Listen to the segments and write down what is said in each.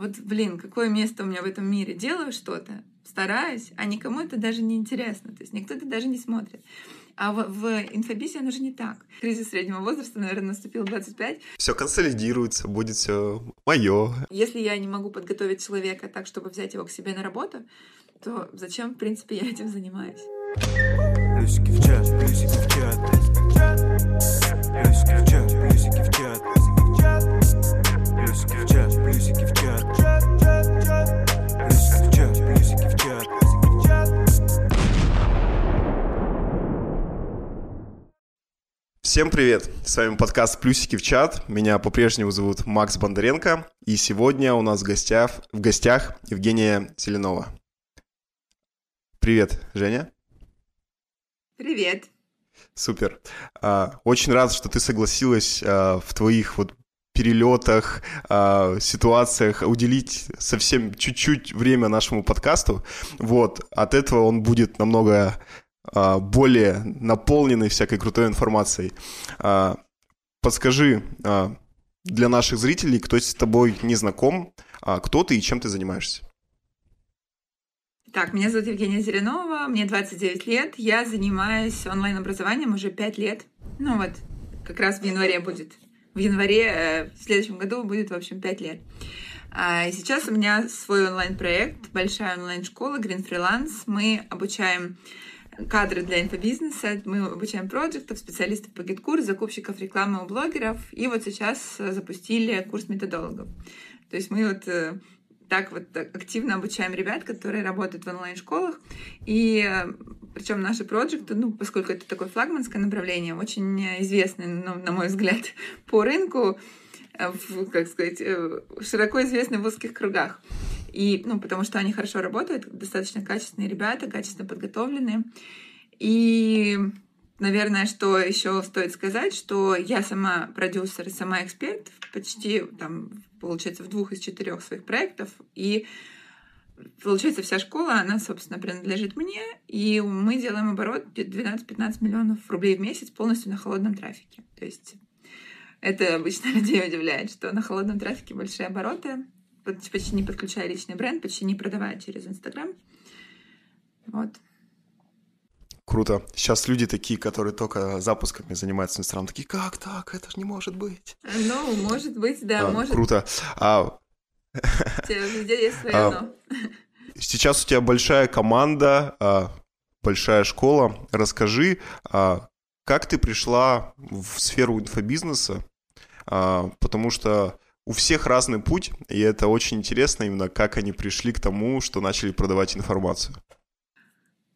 Вот, блин, какое место у меня в этом мире? Делаю что-то, стараюсь, а никому это даже не интересно. То есть никто это даже не смотрит. А в, в инфобизе оно же не так. Кризис среднего возраста, наверное, наступил 25. Все консолидируется, будет все мое. Если я не могу подготовить человека так, чтобы взять его к себе на работу, то зачем, в принципе, я этим занимаюсь? Плюсики в чат, плюсики в чат. Плюсики в чат, плюсики в чат. Плюсики в чат, плюсики в чат. Плюсики в чат, плюсики в чат. Всем привет! С вами подкаст «Плюсики в чат». Меня по-прежнему зовут Макс Бондаренко. И сегодня у нас в гостях, в гостях Евгения Селенова. Привет, Женя. Привет. Супер. А, очень рад, что ты согласилась а, в твоих вот перелетах, а, ситуациях уделить совсем чуть-чуть время нашему подкасту. Вот, от этого он будет намного более наполненный всякой крутой информацией. Подскажи для наших зрителей, кто с тобой не знаком, кто ты и чем ты занимаешься? Так, меня зовут Евгения Зеленова, мне 29 лет, я занимаюсь онлайн-образованием уже 5 лет. Ну вот, как раз в январе будет. В январе э, в следующем году будет, в общем, 5 лет. А, сейчас у меня свой онлайн-проект, большая онлайн-школа Green Freelance. Мы обучаем кадры для инфобизнеса, мы обучаем проджектов, специалистов по GetCourse, закупщиков рекламы у блогеров. И вот сейчас запустили курс методологов. То есть мы вот э, так вот активно обучаем ребят, которые работают в онлайн-школах. И причем наши проекты, ну, поскольку это такое флагманское направление, очень известное, ну, на мой взгляд, по рынку, в, как сказать, э, широко известны в узких кругах. И, ну, потому что они хорошо работают, достаточно качественные ребята, качественно подготовленные. И, наверное, что еще стоит сказать, что я сама продюсер сама эксперт почти там получается, в двух из четырех своих проектов. И получается, вся школа, она, собственно, принадлежит мне, и мы делаем оборот 12-15 миллионов рублей в месяц полностью на холодном трафике. То есть это обычно людей удивляет, что на холодном трафике большие обороты, почти не подключая личный бренд, почти не продавая через Инстаграм. Вот. Круто. Сейчас люди такие, которые только запусками занимаются в Инстаграм, такие, как так? Это же не может быть. Ну, может быть, да, а, может. Круто. А... Везде есть свое а... но. Сейчас у тебя большая команда, а, большая школа. Расскажи, а, как ты пришла в сферу инфобизнеса? Потому что у всех разный путь, и это очень интересно именно, как они пришли к тому, что начали продавать информацию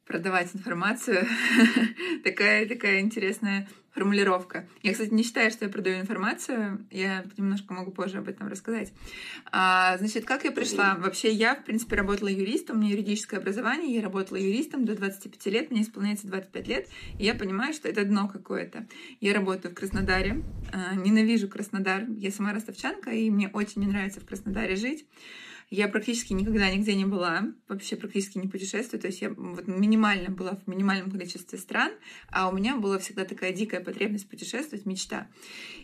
продавать информацию. такая, такая интересная формулировка. Я, кстати, не считаю, что я продаю информацию. Я немножко могу позже об этом рассказать. А, значит, как я пришла? Вообще, я, в принципе, работала юристом. У меня юридическое образование. Я работала юристом до 25 лет. Мне исполняется 25 лет. И я понимаю, что это дно какое-то. Я работаю в Краснодаре. А, ненавижу Краснодар. Я сама ростовчанка, и мне очень не нравится в Краснодаре жить. Я практически никогда нигде не была, вообще практически не путешествую, то есть я вот минимально была в минимальном количестве стран, а у меня была всегда такая дикая потребность путешествовать, мечта.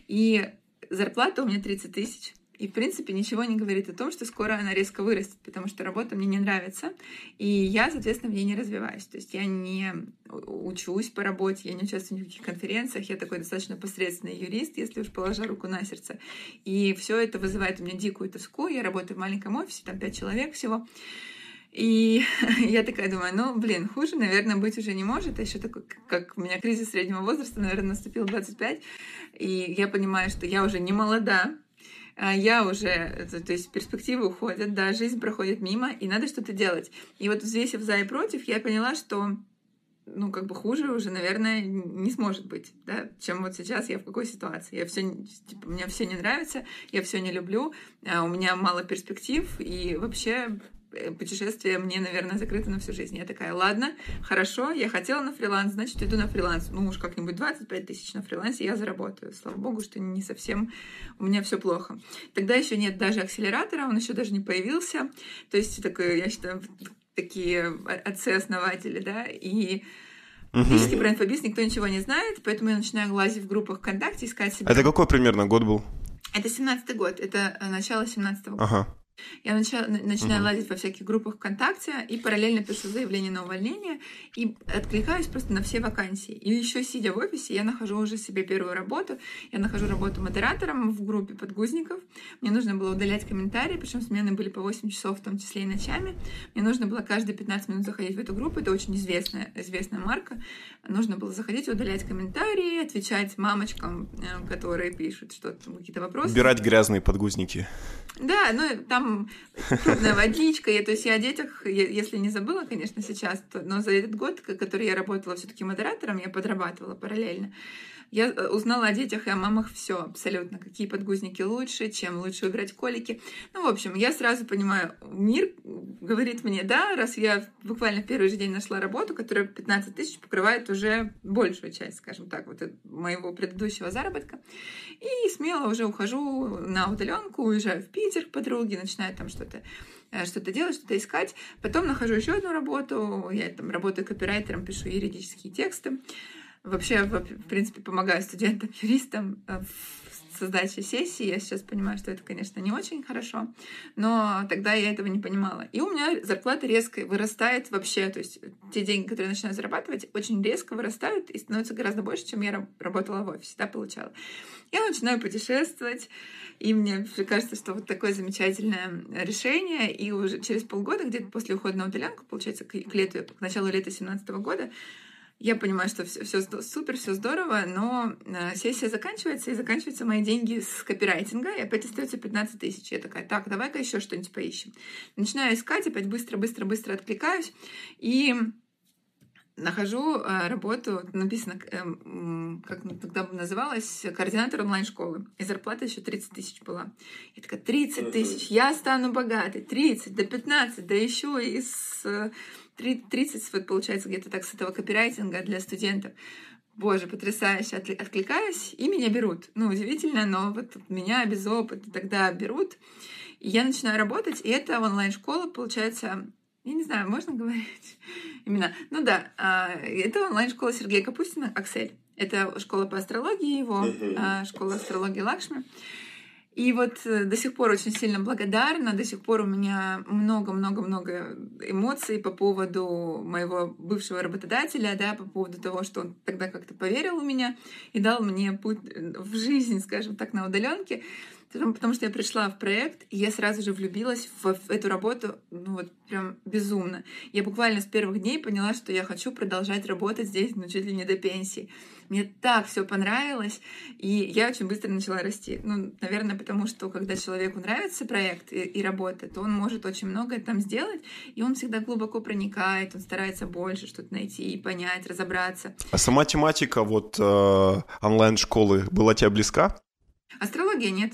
И зарплата у меня 30 тысяч, и, в принципе, ничего не говорит о том, что скоро она резко вырастет, потому что работа мне не нравится, и я, соответственно, в ней не развиваюсь. То есть я не учусь по работе, я не участвую в никаких конференциях, я такой достаточно посредственный юрист, если уж положа руку на сердце. И все это вызывает у меня дикую тоску. Я работаю в маленьком офисе, там пять человек всего. И я такая думаю, ну, блин, хуже, наверное, быть уже не может. А еще такой, как у меня кризис среднего возраста, наверное, наступил 25. И я понимаю, что я уже не молода, а я уже, то есть перспективы уходят, да, жизнь проходит мимо, и надо что-то делать. И вот взвесив за и против, я поняла, что ну, как бы хуже уже, наверное, не сможет быть, да, чем вот сейчас я в какой ситуации. Я все, типа, мне все не нравится, я все не люблю, а у меня мало перспектив, и вообще путешествие мне, наверное, закрыто на всю жизнь. Я такая, ладно, хорошо, я хотела на фриланс, значит, иду на фриланс. Ну уж как-нибудь 25 тысяч на фрилансе я заработаю. Слава богу, что не совсем у меня все плохо. Тогда еще нет даже акселератора, он еще даже не появился. То есть, такое, я считаю, такие отцы-основатели, да, и Фактически про инфобиз никто ничего не знает, поэтому я начинаю глазить в группах ВКонтакте, искать себе... Это какой примерно год был? Это 17-й год, это э, начало 17-го года. Ага. Я начала, начинаю uh-huh. лазить во всяких группах ВКонтакте и параллельно пишу заявление на увольнение и откликаюсь просто на все вакансии. И еще сидя в офисе, я нахожу уже себе первую работу. Я нахожу работу модератором в группе подгузников. Мне нужно было удалять комментарии, причем смены были по 8 часов, в том числе и ночами. Мне нужно было каждые 15 минут заходить в эту группу. Это очень известная, известная марка. Нужно было заходить, удалять комментарии, отвечать мамочкам, э, которые пишут что-то, какие-то вопросы. Убирать грязные подгузники. Да, ну там крупная водичка. Я, то есть я о детях, если не забыла, конечно, сейчас, то, но за этот год, который я работала все-таки модератором, я подрабатывала параллельно. Я э, узнала о детях и о мамах все абсолютно. Какие подгузники лучше, чем лучше убирать колики. Ну, в общем, я сразу понимаю, мир говорит мне, да, раз я буквально в первый же день нашла работу, которая 15 тысяч покрывает уже большую часть, скажем так, вот моего предыдущего заработка. И смело уже ухожу на удаленку, уезжаю в Питер к подруге, начинаю там что-то э, что-то делать, что-то искать. Потом нахожу еще одну работу. Я там работаю копирайтером, пишу юридические тексты. Вообще, в принципе, помогаю студентам, юристам э, в создаче сессии. Я сейчас понимаю, что это, конечно, не очень хорошо, но тогда я этого не понимала. И у меня зарплата резко вырастает вообще, то есть те деньги, которые я начинаю зарабатывать, очень резко вырастают и становятся гораздо больше, чем я работала в офисе, да, получала. Я начинаю путешествовать, и мне кажется, что вот такое замечательное решение. И уже через полгода, где-то после ухода на удаленку, получается, к лету, к началу лета 2017 года, я понимаю, что все, все супер, все здорово, но э, сессия заканчивается, и заканчиваются мои деньги с копирайтинга, и опять остается 15 тысяч. Я такая, так, давай-ка еще что-нибудь поищем. Начинаю искать, опять быстро-быстро-быстро откликаюсь, и нахожу э, работу, написано, э, как тогда называлось, координатор онлайн-школы. И зарплата еще 30 тысяч была. Я такая, 30 тысяч, я стану богатой, 30, до 15, да еще и с 30, вот получается где-то так с этого копирайтинга для студентов. Боже, потрясающе, откликаюсь, и меня берут. Ну, удивительно, но вот меня без опыта тогда берут. И я начинаю работать, и это онлайн-школа, получается, я не знаю, можно говорить именно. Ну да, а, это онлайн-школа Сергея Капустина, Аксель. Это школа по астрологии его, а, школа астрологии Лакшми. И вот э, до сих пор очень сильно благодарна, до сих пор у меня много-много-много эмоций по поводу моего бывшего работодателя, да, по поводу того, что он тогда как-то поверил в меня и дал мне путь э, в жизнь, скажем так, на удаленке. Потому что я пришла в проект, и я сразу же влюбилась в, в эту работу, ну вот прям безумно. Я буквально с первых дней поняла, что я хочу продолжать работать здесь, ну чуть ли не до пенсии. Мне так все понравилось, и я очень быстро начала расти. Ну, наверное, потому что когда человеку нравится проект и, и работа, то он может очень многое там сделать, и он всегда глубоко проникает, он старается больше что-то найти и понять, разобраться. А сама тематика вот э, онлайн-школы была тебе близка? Астрология нет.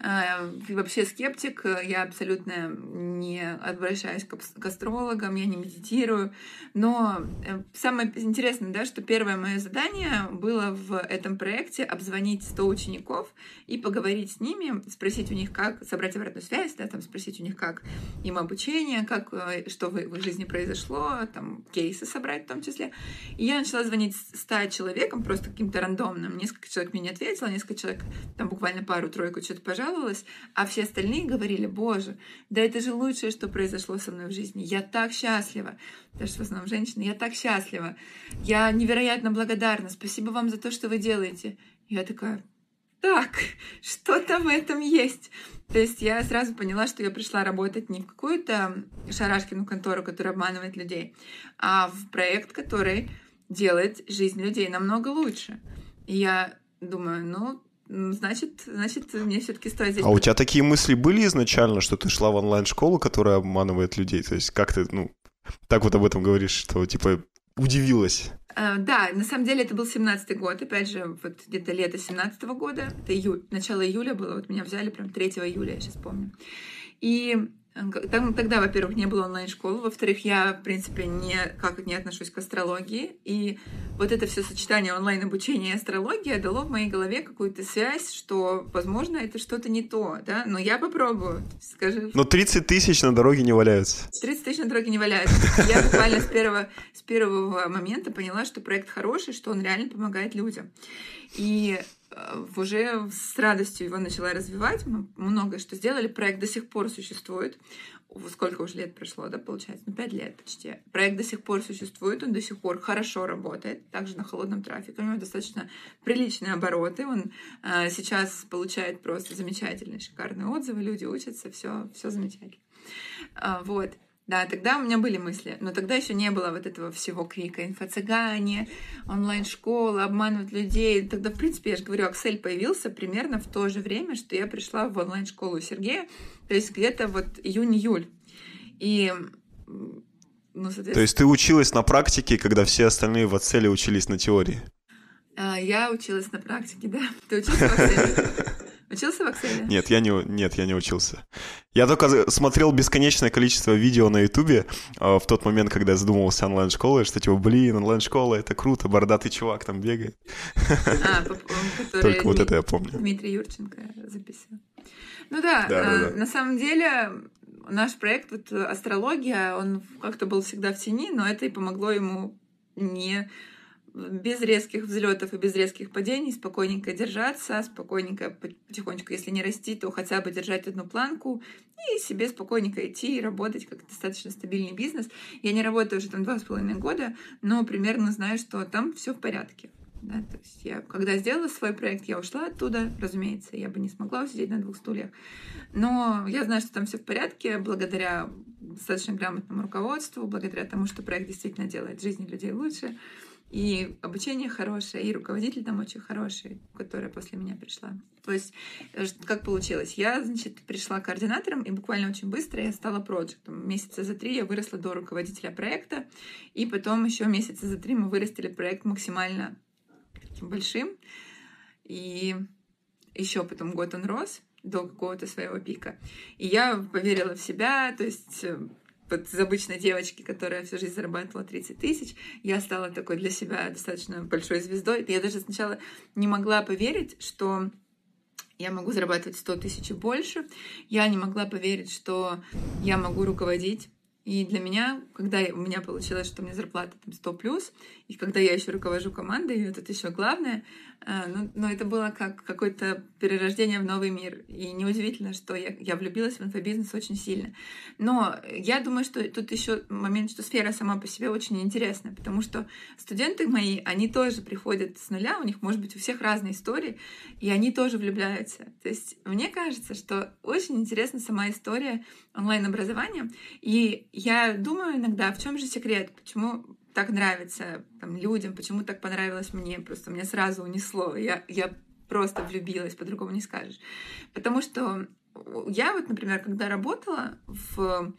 вообще скептик, я абсолютно не обращаюсь к астрологам, я не медитирую. Но э, самое интересное, да, что первое мое задание было в этом проекте обзвонить 100 учеников и поговорить с ними, спросить у них, как собрать обратную связь, да, там, спросить у них, как им обучение, как, э, что в их жизни произошло, там, кейсы собрать в том числе. И я начала звонить 100 человекам, просто каким-то рандомным. Несколько человек мне не ответило, несколько человек, там, буквально пару-тройку что-то пожаловалось, жаловалась, а все остальные говорили, боже, да это же лучшее, что произошло со мной в жизни. Я так счастлива. Даже в основном женщины. Я так счастлива. Я невероятно благодарна. Спасибо вам за то, что вы делаете. Я такая, так, что-то в этом есть. То есть я сразу поняла, что я пришла работать не в какую-то шарашкину контору, которая обманывает людей, а в проект, который делает жизнь людей намного лучше. И я думаю, ну, значит, значит, мне все-таки стоит здесь... А у тебя такие мысли были изначально, что ты шла в онлайн-школу, которая обманывает людей? То есть как ты, ну, так вот об этом говоришь, что, типа, удивилась? Uh, да, на самом деле это был 17-й год, опять же, вот где-то лето 17 -го года, это июль, начало июля было, вот меня взяли прям 3 июля, я сейчас помню. И там, тогда, во-первых, не было онлайн-школы, во-вторых, я, в принципе, не, как не отношусь к астрологии. И вот это все сочетание онлайн-обучения и астрологии дало в моей голове какую-то связь, что, возможно, это что-то не то, да? Но я попробую, скажи. Но 30 тысяч на дороге не валяются. 30 тысяч на дороге не валяются. Я буквально с первого, с первого момента поняла, что проект хороший, что он реально помогает людям. И э, уже с радостью его начала развивать. Мы многое что сделали. Проект до сих пор существует. Сколько уже лет прошло, да, получается? Ну, пять лет почти. Проект до сих пор существует, он до сих пор хорошо работает, также на холодном трафике. У него достаточно приличные обороты. Он э, сейчас получает просто замечательные, шикарные отзывы, люди учатся, все, все замечательно. Э, вот. Да, тогда у меня были мысли, но тогда еще не было вот этого всего крика инфо-цыгане, онлайн-школа, обманывать людей. Тогда, в принципе, я же говорю, Аксель появился примерно в то же время, что я пришла в онлайн-школу Сергея, то есть где-то вот июнь-июль. И ну, соответственно... То есть ты училась на практике, когда все остальные в Акселе учились на теории? А, я училась на практике, да. Ты учился в Акселе? Учился в Excel? Нет, я не, нет, я не учился. Я только смотрел бесконечное количество видео на Ютубе э, в тот момент, когда я задумывался онлайн-школой, что типа, блин, онлайн-школа, это круто, бородатый чувак там бегает. А, Только вот это я помню. Дмитрий Юрченко записал. Ну да, да, да, э, да. на самом деле наш проект, вот астрология, он как-то был всегда в тени, но это и помогло ему не без резких взлетов и без резких падений, спокойненько держаться, спокойненько, потихонечку, если не расти, то хотя бы держать одну планку и себе спокойненько идти и работать как достаточно стабильный бизнес. Я не работаю уже там два с половиной года, но примерно знаю, что там все в порядке. Да, то есть я, когда сделала свой проект, я ушла оттуда, разумеется, я бы не смогла усидеть на двух стульях. Но я знаю, что там все в порядке, благодаря достаточно грамотному руководству, благодаря тому, что проект действительно делает жизнь людей лучше. И обучение хорошее, и руководитель там очень хороший, которая после меня пришла. То есть, э, как получилось? Я, значит, пришла координатором, и буквально очень быстро я стала проектом. Месяца за три я выросла до руководителя проекта, и потом еще месяца за три мы вырастили проект максимально таким большим. И еще потом год он рос до какого-то своего пика. И я поверила в себя, то есть э, вот из обычной девочки, которая всю жизнь зарабатывала 30 тысяч, я стала такой для себя достаточно большой звездой. Я даже сначала не могла поверить, что я могу зарабатывать 100 тысяч и больше. Я не могла поверить, что я могу руководить и для меня, когда у меня получилось, что меня зарплата там 100 плюс, и когда я еще руковожу командой, и это еще главное, э, ну, но это было как какое-то перерождение в новый мир. И неудивительно, что я, я влюбилась в инфобизнес очень сильно. Но я думаю, что тут еще момент, что сфера сама по себе очень интересная, потому что студенты мои, они тоже приходят с нуля, у них, может быть, у всех разные истории, и они тоже влюбляются. То есть мне кажется, что очень интересна сама история онлайн-образования, и я думаю иногда, в чем же секрет, почему так нравится там, людям, почему так понравилось мне, просто меня сразу унесло, я, я просто влюбилась, по-другому не скажешь. Потому что я вот, например, когда работала в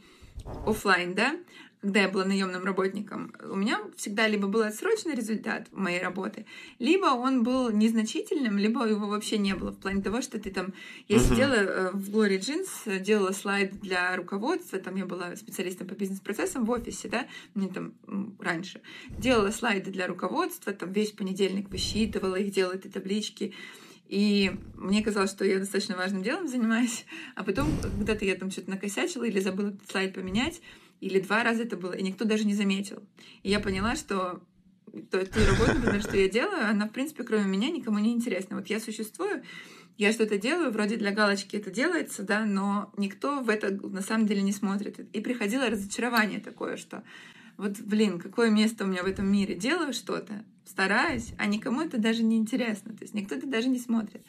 офлайн, да, когда я была наемным работником, у меня всегда либо был отсроченный результат моей работы, либо он был незначительным, либо его вообще не было в плане того, что ты там... Я uh-huh. сидела э, в Glory Jeans, делала слайд для руководства, там я была специалистом по бизнес-процессам в офисе, да, мне там раньше. Делала слайды для руководства, там весь понедельник высчитывала их, делала эти таблички. И мне казалось, что я достаточно важным делом занимаюсь, а потом когда-то я там что-то накосячила или забыла этот слайд поменять, или два раза это было, и никто даже не заметил. И я поняла, что то, ту работу, например, что я делаю, она, в принципе, кроме меня, никому не интересна. Вот я существую, я что-то делаю, вроде для галочки это делается, да, но никто в это на самом деле не смотрит. И приходило разочарование такое, что вот, блин, какое место у меня в этом мире. Делаю что-то, стараюсь, а никому это даже не интересно. То есть никто это даже не смотрит.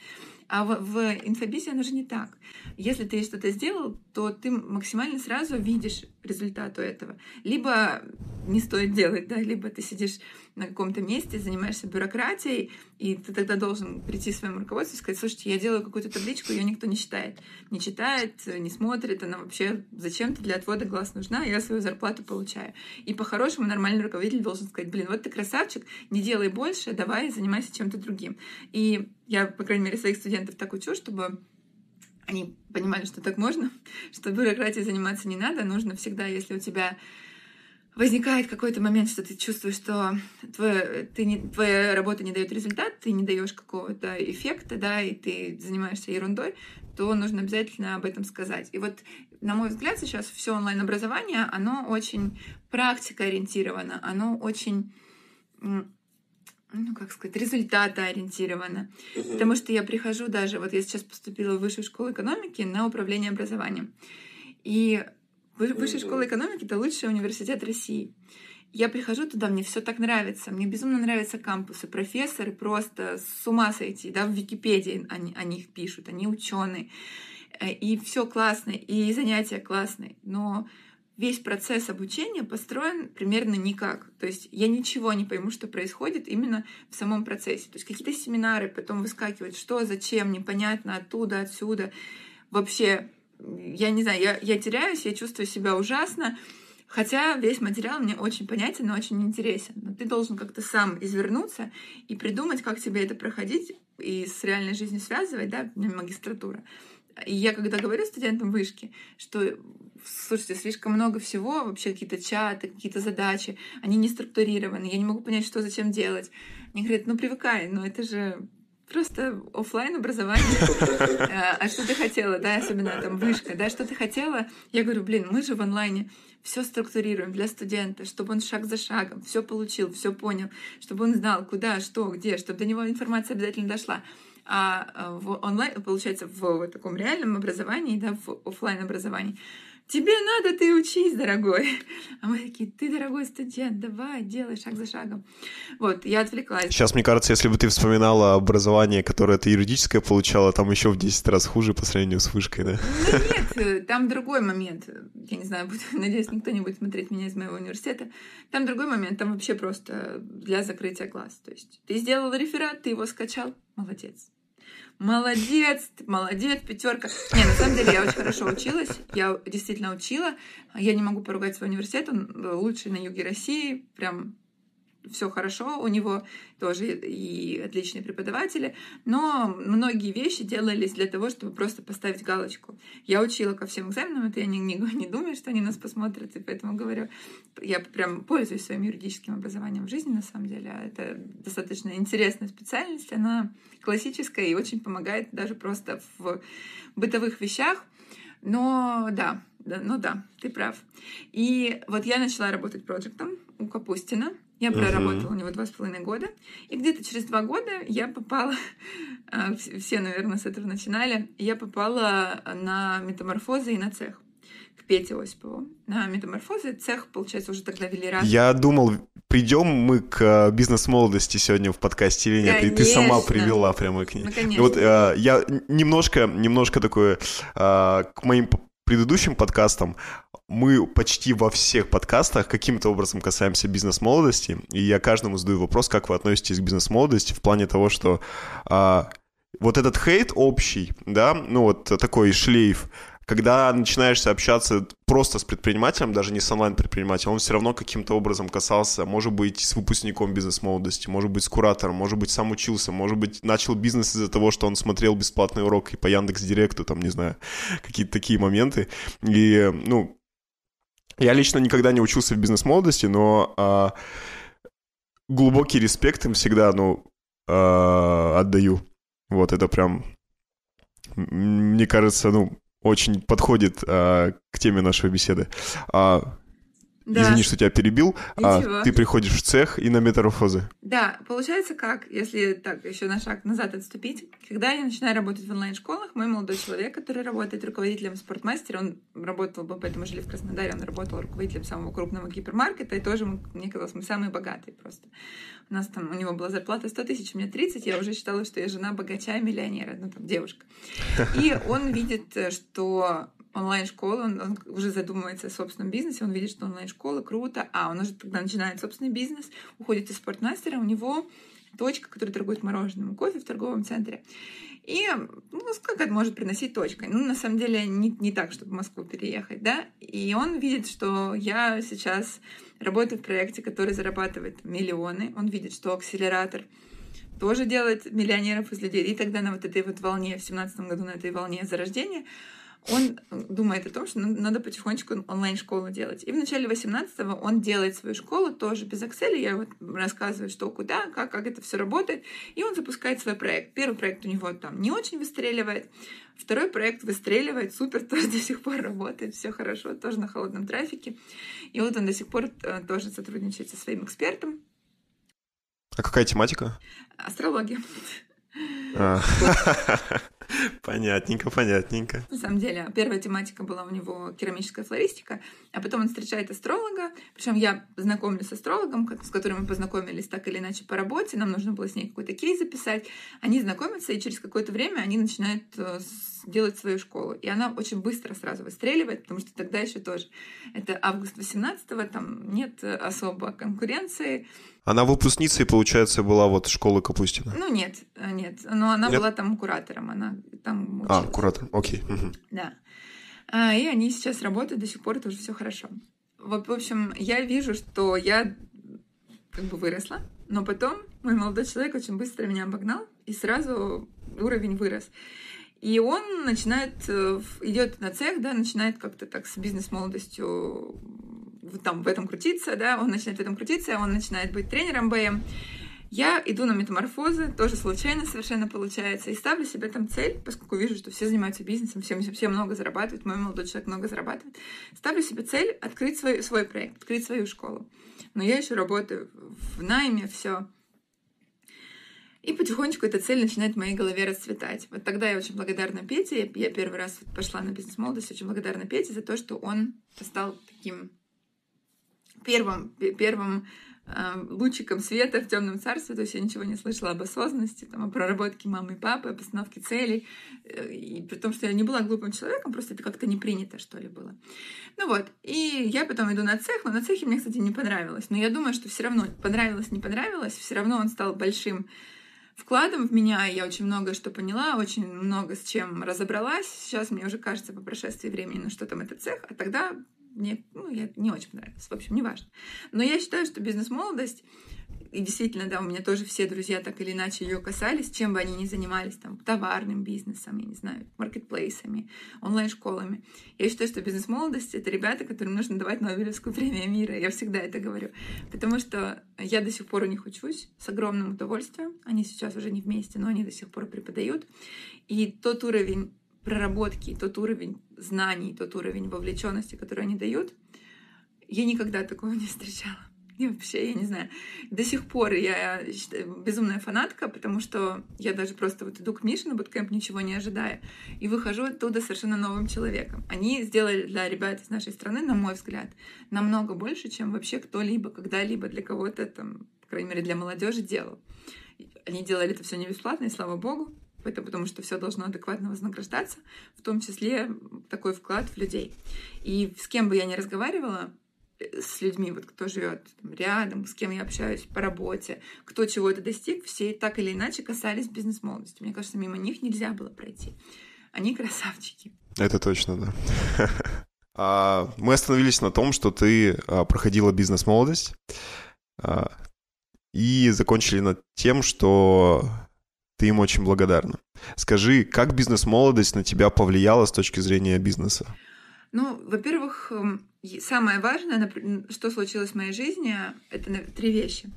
А в, в инфобизе оно же не так. Если ты что-то сделал, то ты максимально сразу видишь результату этого. Либо не стоит делать, да, либо ты сидишь на каком-то месте, занимаешься бюрократией, и ты тогда должен прийти своему руководству и сказать, слушайте, я делаю какую-то табличку, ее никто не читает. Не читает, не смотрит, она вообще зачем-то для отвода глаз нужна, я свою зарплату получаю. И по-хорошему нормальный руководитель должен сказать, блин, вот ты красавчик, не делай больше, давай занимайся чем-то другим. И я, по крайней мере, своих студентов так учу, чтобы они понимали, что так можно, что бюрократией заниматься не надо, нужно всегда, если у тебя возникает какой-то момент, что ты чувствуешь, что твоя, ты не, твоя работа не дает результат, ты не даешь какого-то эффекта, да, и ты занимаешься ерундой, то нужно обязательно об этом сказать. И вот, на мой взгляд, сейчас все онлайн-образование, оно очень практикоориентировано, оно очень ну, как сказать, результата ориентирована. Uh-huh. Потому что я прихожу даже, вот я сейчас поступила в Высшую школу экономики на управление образованием. И Высшая uh-huh. школа экономики — это лучший университет России. Я прихожу туда, мне все так нравится. Мне безумно нравятся кампусы. Профессоры просто с ума сойти, да, в Википедии они, о них пишут, они ученые. Э, и все классно, и занятия классные. Но весь процесс обучения построен примерно никак. То есть я ничего не пойму, что происходит именно в самом процессе. То есть какие-то семинары потом выскакивают, что, зачем, непонятно, оттуда, отсюда. Вообще, я не знаю, я, я теряюсь, я чувствую себя ужасно. Хотя весь материал мне очень понятен и очень интересен. Но ты должен как-то сам извернуться и придумать, как тебе это проходить и с реальной жизнью связывать, да, магистратура. И я когда говорю студентам вышки, что слушайте, слишком много всего, вообще какие-то чаты, какие-то задачи, они не структурированы, я не могу понять, что зачем делать. Они говорят, ну привыкай, но это же просто офлайн образование. Э, а что ты хотела, да, особенно там вышка, да, что ты хотела? Я говорю, блин, мы же в онлайне все структурируем для студента, чтобы он шаг за шагом все получил, все понял, чтобы он знал, куда, что, где, чтобы до него информация обязательно дошла. А э, в онлайн, получается, в таком реальном образовании, да, в офлайн образовании, тебе надо, ты учись, дорогой. А мы такие, ты, дорогой студент, давай, делай шаг за шагом. Вот, я отвлеклась. Сейчас, мне кажется, если бы ты вспоминала образование, которое ты юридическое получала, там еще в 10 раз хуже по сравнению с вышкой, да? Ну нет, э, там другой момент. Я не знаю, надеюсь, никто не будет смотреть меня из моего университета. Там другой момент, там вообще просто для закрытия глаз. То есть ты сделал реферат, ты его скачал, молодец молодец, молодец, пятерка. Не, на самом деле я очень хорошо училась, я действительно учила. Я не могу поругать свой университет, он лучший на юге России, прям все хорошо, у него тоже и отличные преподаватели, но многие вещи делались для того, чтобы просто поставить галочку. Я учила ко всем экзаменам, это я не, не, не думаю, что они нас посмотрят, и поэтому говорю, я прям пользуюсь своим юридическим образованием в жизни, на самом деле. Это достаточно интересная специальность, она классическая и очень помогает даже просто в бытовых вещах. Но да, да, ну да, ты прав. И вот я начала работать проектом у Капустина, я проработала uh-huh. у него два с половиной года. И где-то через два года я попала, а, все, наверное, с этого начинали, я попала на метаморфозы и на цех к Пете Осипову. На метаморфозы цех, получается, уже тогда вели раз. Я думал, придем мы к а, бизнес-молодости сегодня в подкасте или нет, Конечно. и ты сама привела прямо к ней. Ну, вот э, я немножко, немножко такое э, к моим предыдущим подкастам мы почти во всех подкастах каким-то образом касаемся бизнес-молодости, и я каждому задаю вопрос, как вы относитесь к бизнес-молодости в плане того, что а, вот этот хейт общий, да, ну вот такой шлейф, когда начинаешь общаться просто с предпринимателем, даже не с онлайн-предпринимателем, он все равно каким-то образом касался, может быть, с выпускником бизнес-молодости, может быть, с куратором, может быть, сам учился, может быть, начал бизнес из-за того, что он смотрел бесплатный урок и по Яндекс Директу, там, не знаю, какие-то такие моменты. И, ну, я лично никогда не учился в бизнес-молодости, но а, глубокий респект им всегда, ну, а, отдаю. Вот это прям, мне кажется, ну, очень подходит а, к теме нашей беседы. А, да. Извини, что тебя перебил. А, ты приходишь в цех и на метаморфозы. Да, получается как, если так еще на шаг назад отступить. Когда я начинаю работать в онлайн-школах, мой молодой человек, который работает руководителем спортмастера, он работал, мы поэтому жили в Краснодаре, он работал руководителем самого крупного гипермаркета, и тоже, мне казалось, мы самые богатые просто. У нас там, у него была зарплата 100 тысяч, мне 30, я уже считала, что я жена богача и миллионера, ну там девушка. И он видит, что онлайн-школы, он, он уже задумывается о собственном бизнесе, он видит, что онлайн-школа круто, а он уже тогда начинает собственный бизнес, уходит из спортмастера, у него точка, которая торгует мороженым и кофе в торговом центре. И, ну, сколько это может приносить точкой? Ну, на самом деле, не, не так, чтобы в Москву переехать, да? И он видит, что я сейчас работаю в проекте, который зарабатывает миллионы. Он видит, что акселератор тоже делает миллионеров из людей. И тогда на вот этой вот волне, в семнадцатом году на этой волне зарождения, он думает о том, что надо потихонечку онлайн-школу делать. И в начале 18-го он делает свою школу тоже без Excel. Я вот рассказываю, что куда, как, как это все работает. И он запускает свой проект. Первый проект у него там не очень выстреливает. Второй проект выстреливает, супер, тоже до сих пор работает, все хорошо, тоже на холодном трафике. И вот он до сих пор э, тоже сотрудничает со своим экспертом. А какая тематика? Астрология. Понятненько, понятненько. На самом деле, первая тематика была у него керамическая флористика, а потом он встречает астролога. Причем я знакомлюсь с астрологом, с которым мы познакомились так или иначе по работе. Нам нужно было с ней какой-то кейс записать. Они знакомятся, и через какое-то время они начинают э, делать свою школу. И она очень быстро сразу выстреливает, потому что тогда еще тоже. Это август 18-го, там нет особо конкуренции. Она выпускницей, получается, была вот школы Капустина? Ну, нет, нет. Но она нет? была там куратором. Она там а, училась. А, куратор, окей. Да. А, и они сейчас работают, до сих пор тоже все хорошо. Вот, в общем, я вижу, что я как бы выросла, но потом мой молодой человек очень быстро меня обогнал, и сразу уровень вырос. И он начинает, э, идет на цех, да, начинает как-то так с бизнес-молодостью там в этом крутиться, да, он начинает в этом крутиться, он начинает быть тренером БМ. Я иду на метаморфозы, тоже случайно совершенно получается, и ставлю себе там цель, поскольку вижу, что все занимаются бизнесом, все, все много зарабатывают, мой молодой человек много зарабатывает, ставлю себе цель открыть свой, свой проект, открыть свою школу. Но я еще работаю в найме, все. И потихонечку эта цель начинает в моей голове расцветать. Вот тогда я очень благодарна Пете. Я первый раз пошла на бизнес-молодость, очень благодарна Пете за то, что он стал таким первым, первым э, лучиком света в темном царстве, то есть я ничего не слышала об осознанности, там, о проработке мамы и папы, о постановке целей, э, и при том, что я не была глупым человеком, просто это как-то не принято, что ли, было. Ну вот, и я потом иду на цех, но на цехе мне, кстати, не понравилось, но я думаю, что все равно понравилось, не понравилось, все равно он стал большим вкладом в меня, я очень много что поняла, очень много с чем разобралась. Сейчас мне уже кажется по прошествии времени, ну что там этот цех, а тогда мне, ну, я не очень понравилось. В общем, неважно. Но я считаю, что бизнес-молодость, и действительно, да, у меня тоже все друзья так или иначе ее касались, чем бы они ни занимались, там, товарным бизнесом, я не знаю, маркетплейсами, онлайн-школами. Я считаю, что бизнес-молодость — это ребята, которым нужно давать Нобелевскую премию мира. Я всегда это говорю. Потому что я до сих пор у них учусь с огромным удовольствием. Они сейчас уже не вместе, но они до сих пор преподают. И тот уровень проработки, тот уровень знаний, тот уровень вовлеченности, который они дают, я никогда такого не встречала. И вообще, я не знаю, до сих пор я безумная фанатка, потому что я даже просто вот иду к Мише на буткемп, ничего не ожидая, и выхожу оттуда совершенно новым человеком. Они сделали для ребят из нашей страны, на мой взгляд, намного больше, чем вообще кто-либо, когда-либо для кого-то, там, по крайней мере, для молодежи делал. Они делали это все не бесплатно, и слава богу. Это потому что все должно адекватно вознаграждаться, в том числе такой вклад в людей. И с кем бы я ни разговаривала, э, с людьми, вот кто живет рядом, с кем я общаюсь по работе, кто чего-то достиг, все так или иначе касались бизнес-молодости. Мне кажется, мимо них нельзя было пройти. Они красавчики. Это точно, да. А, мы остановились на том, что ты а, проходила бизнес-молодость а, и закончили над тем, что ты им очень благодарна. Скажи, как бизнес-молодость на тебя повлияла с точки зрения бизнеса? Ну, во-первых, эм, самое важное, что случилось в моей жизни, это три вещи.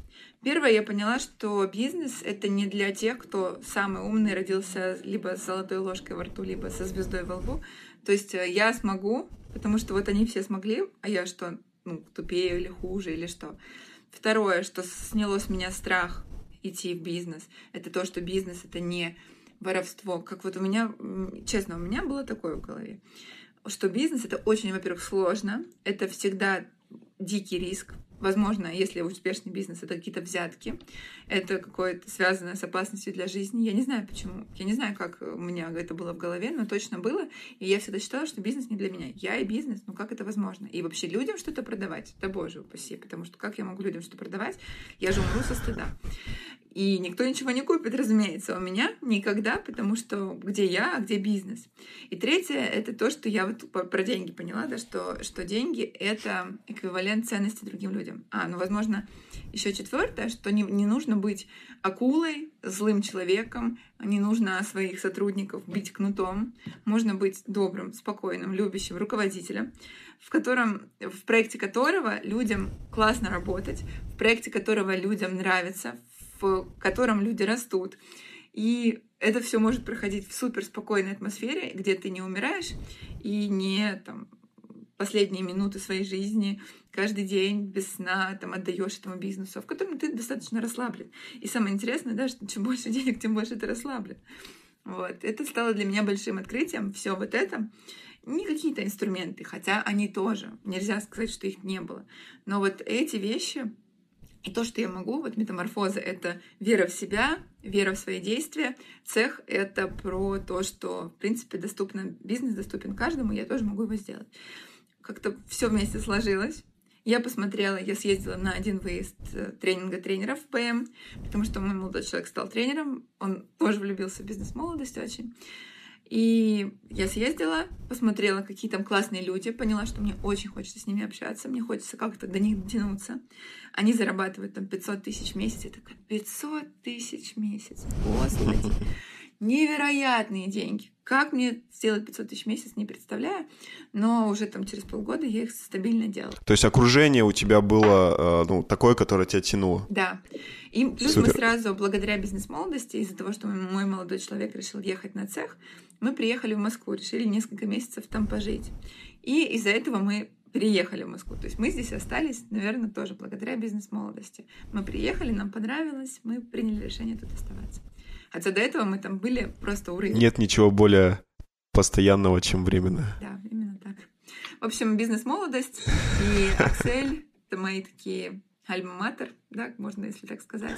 Первое, я поняла, что бизнес — это не для тех, кто самый умный, родился либо с золотой ложкой во рту, либо со звездой во лбу. То есть э, я смогу, потому что вот они все смогли, а я что, ну, тупее или хуже, или что. Второе, что сняло с меня страх идти в бизнес. Это то, что бизнес — это не воровство. Как вот у меня, честно, у меня было такое в голове, что бизнес — это очень, во-первых, сложно, это всегда дикий риск, Возможно, если успешный бизнес, это какие-то взятки, это какое-то связанное с опасностью для жизни. Я не знаю почему. Я не знаю, как у меня это было в голове, но точно было. И я всегда считала, что бизнес не для меня. Я и бизнес, ну как это возможно? И вообще людям что-то продавать, да боже упаси, потому что как я могу людям что-то продавать? Я же умру со стыда. И никто ничего не купит, разумеется, у меня никогда, потому что где я, а где бизнес. И третье — это то, что я вот про деньги поняла, да, что, что деньги — это эквивалент ценности другим людям. А, ну, возможно, еще четвертое, что не, не нужно быть акулой, злым человеком, не нужно своих сотрудников бить кнутом, можно быть добрым, спокойным, любящим руководителем, в котором, в проекте которого людям классно работать, в проекте которого людям нравится, в котором люди растут. И это все может проходить в супер спокойной атмосфере, где ты не умираешь и не там, последние минуты своей жизни каждый день без сна там отдаешь этому бизнесу, в котором ты достаточно расслаблен. И самое интересное, да, что чем больше денег, тем больше ты расслаблен. Вот. Это стало для меня большим открытием. Все вот это не какие-то инструменты, хотя они тоже. Нельзя сказать, что их не было. Но вот эти вещи и то, что я могу, вот метаморфоза — это вера в себя, вера в свои действия. Цех — это про то, что, в принципе, доступно, бизнес доступен каждому, я тоже могу его сделать. Как-то все вместе сложилось. Я посмотрела, я съездила на один выезд э, тренинга тренеров в ПМ, потому что мой молодой человек стал тренером, он тоже влюбился в бизнес-молодость очень. И я съездила, посмотрела, какие там классные люди, поняла, что мне очень хочется с ними общаться, мне хочется как-то до них дотянуться. Они зарабатывают там 500 тысяч в месяц. Я такая, 500 тысяч в месяц, господи, невероятные деньги. Как мне сделать 500 тысяч в месяц, не представляю, но уже там через полгода я их стабильно делала. То есть окружение у тебя было э, ну, такое, которое тебя тянуло? Да. И плюс Супер. мы сразу, благодаря бизнес-молодости, из-за того, что мой молодой человек решил ехать на цех, мы приехали в Москву, решили несколько месяцев там пожить. И из-за этого мы переехали в Москву. То есть мы здесь остались, наверное, тоже благодаря бизнес-молодости. Мы приехали, нам понравилось, мы приняли решение тут оставаться. Хотя до этого мы там были просто урывки. Нет ничего более постоянного, чем временно. Да, именно так. В общем, бизнес-молодость и Axel — это мои такие альма-матер, да, можно, если так сказать.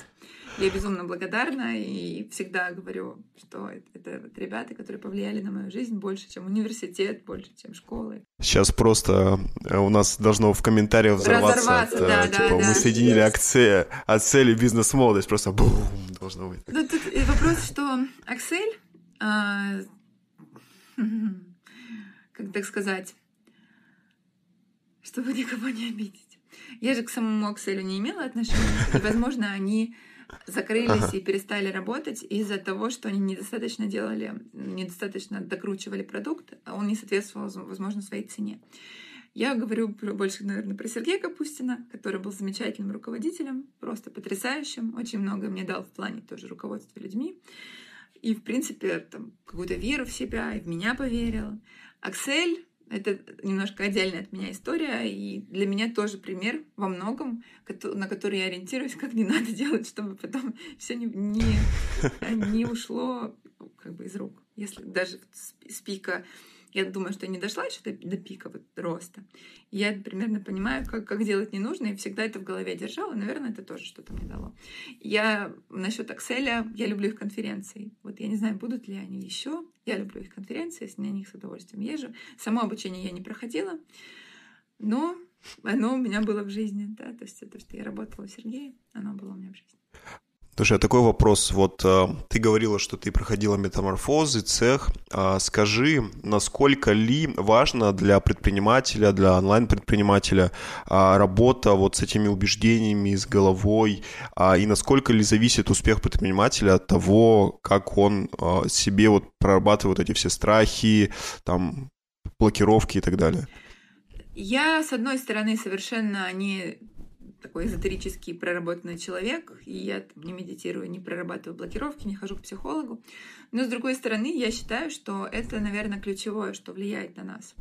Я безумно благодарна и всегда говорю, что это, это вот ребята, которые повлияли на мою жизнь больше, чем университет, больше, чем школы. Сейчас просто э, у нас должно в комментариях взорваться. Разорваться, от, да, типа, да, мы да. соединили акции, от цели бизнес-молодость, просто бум, должно быть. Ну, тут вопрос, что Аксель, а, как так сказать, чтобы никого не обидеть я же к самому Акселю не имела отношения, и, возможно, они закрылись ага. и перестали работать из-за того, что они недостаточно делали, недостаточно докручивали продукт, а он не соответствовал, возможно, своей цене. Я говорю больше, наверное, про Сергея Капустина, который был замечательным руководителем, просто потрясающим, очень много мне дал в плане тоже руководства людьми. И, в принципе, там, какую-то веру в себя, и в меня поверил. Аксель это немножко отдельная от меня история, и для меня тоже пример во многом, на который я ориентируюсь, как не надо делать, чтобы потом все не, не, не ушло как бы из рук. Если даже с пика я думаю, что я не дошла еще до, до пика вот роста. Я примерно понимаю, как, как делать не нужно, и всегда это в голове держала. Наверное, это тоже что-то мне дало. Я насчет Акселя, я люблю их конференции. Вот я не знаю, будут ли они еще. Я люблю их конференции, на них с удовольствием езжу. Само обучение я не проходила, но оно у меня было в жизни, да, то есть это, что я работала у Сергея, оно было у меня в жизни. Слушай, а такой вопрос. Вот э, ты говорила, что ты проходила метаморфозы, цех. А скажи, насколько ли важно для предпринимателя, для онлайн-предпринимателя а, работа вот с этими убеждениями, с головой, а, и насколько ли зависит успех предпринимателя от того, как он себе вот прорабатывает эти все страхи, там, блокировки и так далее? Я, с одной стороны, совершенно не такой эзотерический проработанный человек, и я не медитирую, не прорабатываю блокировки, не хожу к психологу. Но с другой стороны, я считаю, что это, наверное, ключевое, что влияет на нас.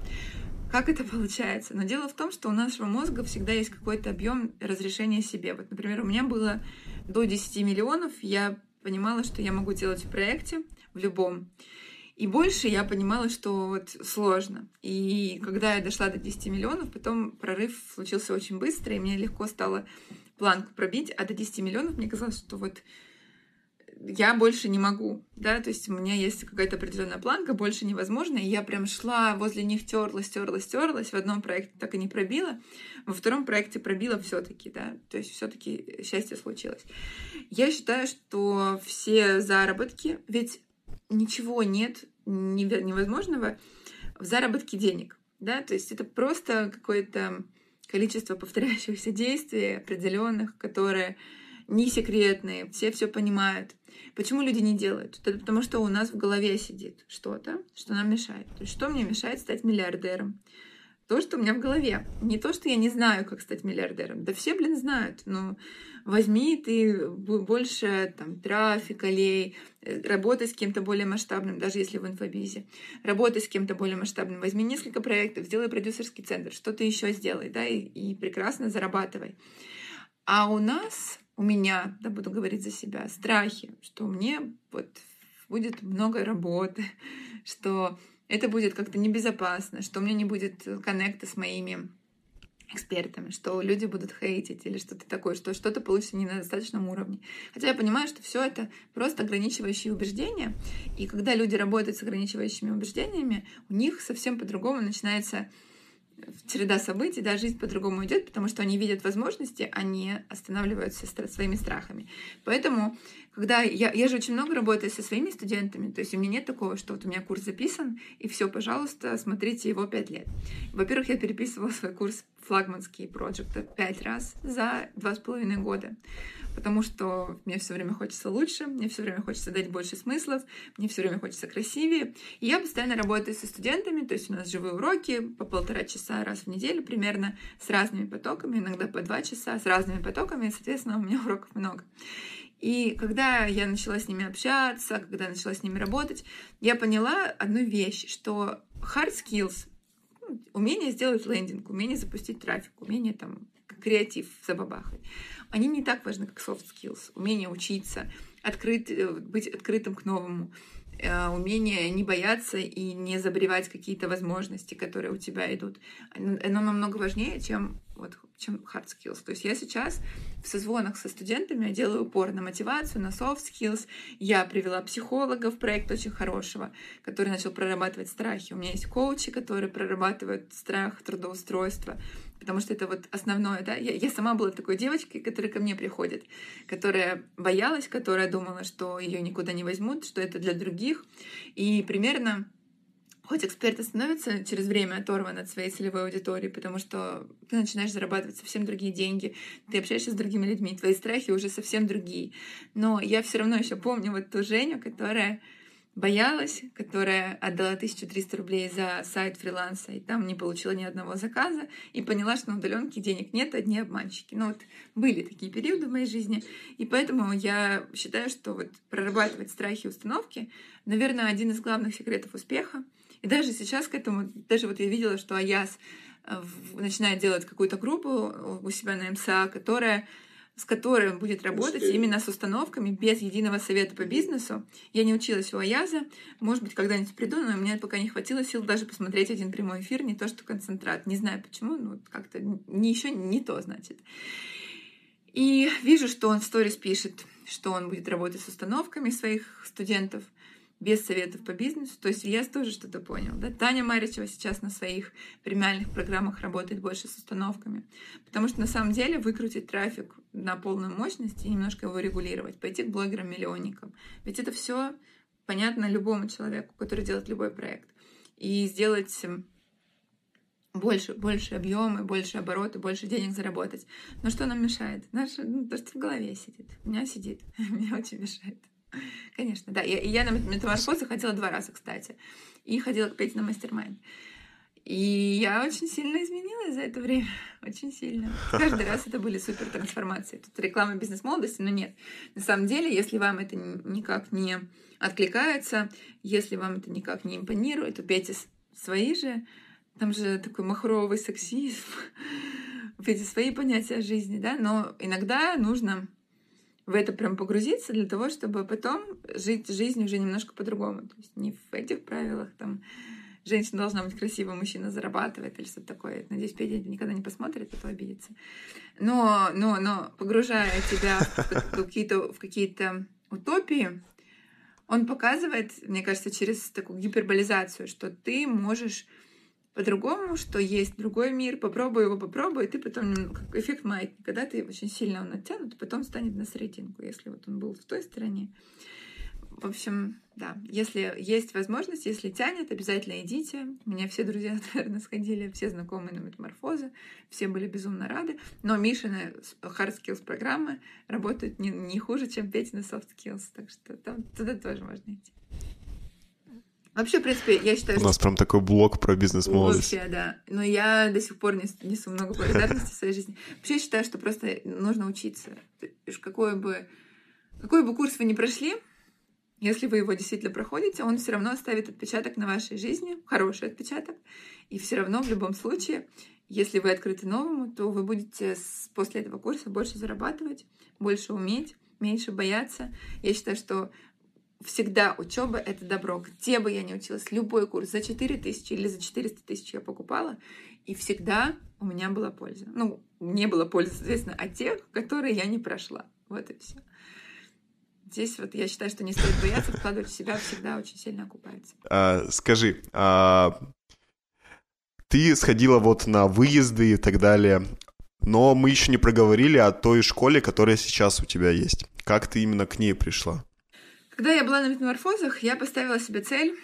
Как это получается? Но дело в том, что у нашего мозга всегда есть какой-то объем разрешения себе. Вот, например, у меня было до 10 миллионов, я понимала, что я могу делать в проекте, в любом. И больше я понимала, что вот сложно. И когда я дошла до 10 миллионов, потом прорыв случился очень быстро, и мне легко стало планку пробить, а до 10 миллионов мне казалось, что вот я больше не могу, да, то есть у меня есть какая-то определенная планка, больше невозможно, и я прям шла возле них, терлась, терлась, терлась, в одном проекте так и не пробила, во втором проекте пробила все-таки, да, то есть все-таки счастье случилось. Я считаю, что все заработки, ведь ничего нет невозможного в заработке денег. Да? То есть это просто какое-то количество повторяющихся действий определенных, которые не секретные, все все понимают. Почему люди не делают? Это потому что у нас в голове сидит что-то, что нам мешает. То есть что мне мешает стать миллиардером? то, что у меня в голове. Не то, что я не знаю, как стать миллиардером. Да все, блин, знают. Ну, возьми ты больше там трафика, лей, э, работай с кем-то более масштабным, даже если в инфобизе. Работай с кем-то более масштабным. Возьми несколько проектов, сделай продюсерский центр, что-то еще сделай, да, и, и прекрасно зарабатывай. А у нас, у меня, да, буду говорить за себя, страхи, что мне вот будет много работы, что это будет как-то небезопасно, что у меня не будет коннекта с моими экспертами, что люди будут хейтить или что-то такое, что что-то получится не на достаточном уровне. Хотя я понимаю, что все это просто ограничивающие убеждения, и когда люди работают с ограничивающими убеждениями, у них совсем по-другому начинается череда событий, да, жизнь по-другому идет, потому что они видят возможности, они останавливаются своими страхами. Поэтому, когда я, я же очень много работаю со своими студентами, то есть у меня нет такого, что вот у меня курс записан, и все, пожалуйста, смотрите его пять лет. Во-первых, я переписывала свой курс флагманский проекты пять раз за два с половиной года потому что мне все время хочется лучше, мне все время хочется дать больше смыслов, мне все время хочется красивее. И я постоянно работаю со студентами, то есть у нас живые уроки по полтора часа раз в неделю примерно, с разными потоками, иногда по два часа, с разными потоками, и, соответственно, у меня уроков много. И когда я начала с ними общаться, когда начала с ними работать, я поняла одну вещь, что hard skills, ну, умение сделать лендинг, умение запустить трафик, умение там креатив забабахать, они не так важны, как soft skills. Умение учиться, открыть, э, быть открытым к новому, э, умение не бояться и не забревать какие-то возможности, которые у тебя идут. Оно намного важнее, чем, вот, чем hard skills. То есть я сейчас в созвонах со студентами делаю упор на мотивацию, на soft skills. Я привела психолога в проект очень хорошего, который начал прорабатывать страхи. У меня есть коучи, которые прорабатывают страх трудоустройства потому что это вот основное, да. Я, я сама была такой девочкой, которая ко мне приходит, которая боялась, которая думала, что ее никуда не возьмут, что это для других. И примерно Хоть эксперты становятся через время оторваны от своей целевой аудитории, потому что ты начинаешь зарабатывать совсем другие деньги, ты общаешься с другими людьми, твои страхи уже совсем другие. Но я все равно еще помню вот ту Женю, которая боялась, которая отдала 1300 рублей за сайт фриланса и там не получила ни одного заказа, и поняла, что на удаленке денег нет, одни обманщики. Ну вот были такие периоды в моей жизни, и поэтому я считаю, что вот прорабатывать страхи и установки, наверное, один из главных секретов успеха. И даже сейчас к этому, даже вот я видела, что Аяс э, начинает делать какую-то группу у себя на МСА, которая с которой он будет работать Успею. именно с установками, без единого совета по бизнесу. Я не училась у Аяза, может быть, когда-нибудь приду, но у меня пока не хватило сил даже посмотреть один прямой эфир, не то что концентрат. Не знаю почему, но как-то не еще не то, значит. И вижу, что он в сторис пишет, что он будет работать с установками своих студентов без советов по бизнесу. То есть я тоже что-то понял. Да? Таня Маричева сейчас на своих премиальных программах работает больше с установками. Потому что на самом деле выкрутить трафик на полную мощность и немножко его регулировать, пойти к блогерам-миллионникам. Ведь это все понятно любому человеку, который делает любой проект. И сделать больше, больше объемы, больше обороты, больше денег заработать. Но что нам мешает? Наше, ну, то, что в голове сидит. У меня сидит. Меня очень мешает. Конечно, да. И я на метаморфозы ходила два раза, кстати. И ходила к Пете на мастер-майнд. И я очень сильно изменилась за это время. Очень сильно. Каждый раз это были супер трансформации. Тут реклама бизнес-молодости, но нет. На самом деле, если вам это никак не откликается, если вам это никак не импонирует, Петя свои же, там же такой махровый сексизм, эти свои понятия жизни, да, но иногда нужно в это прям погрузиться для того, чтобы потом жить жизнь уже немножко по-другому. То есть не в этих правилах там женщина должна быть красивая, мужчина зарабатывает или что-то такое. Надеюсь, Петя никогда не посмотрит, а то обидится. Но, но, но погружая тебя в какие-то, в какие-то утопии, он показывает, мне кажется, через такую гиперболизацию, что ты можешь по-другому, что есть другой мир, попробуй его, попробуй, и ты потом, как эффект маятника, когда ты очень сильно он оттянут, потом станет на серединку, если вот он был в той стороне. В общем, да, если есть возможность, если тянет, обязательно идите. У меня все друзья, наверное, сходили, все знакомые на метаморфозы, все были безумно рады. Но Мишина hard skills программы работают не, не хуже, чем Петина soft skills, так что там туда тоже можно идти. Вообще, в принципе, я считаю, У нас прям такой блок про бизнес-молодость. Вообще, да. Но я до сих пор несу много благодарности в своей жизни. Вообще, я считаю, что просто нужно учиться. Какой бы, какой бы курс вы ни прошли, если вы его действительно проходите, он все равно оставит отпечаток на вашей жизни, хороший отпечаток. И все равно в любом случае, если вы открыты новому, то вы будете после этого курса больше зарабатывать, больше уметь, меньше бояться. Я считаю, что всегда учеба — это добро. Где бы я ни училась, любой курс за 4 тысячи или за 400 тысяч я покупала, и всегда у меня была польза. Ну, не было пользы, соответственно, от тех, которые я не прошла. Вот и все. Здесь вот я считаю, что не стоит бояться, вкладывать в себя всегда очень сильно окупается. А, скажи, а, ты сходила вот на выезды и так далее, но мы еще не проговорили о той школе, которая сейчас у тебя есть. Как ты именно к ней пришла? Когда я была на метаморфозах, я поставила себе цель,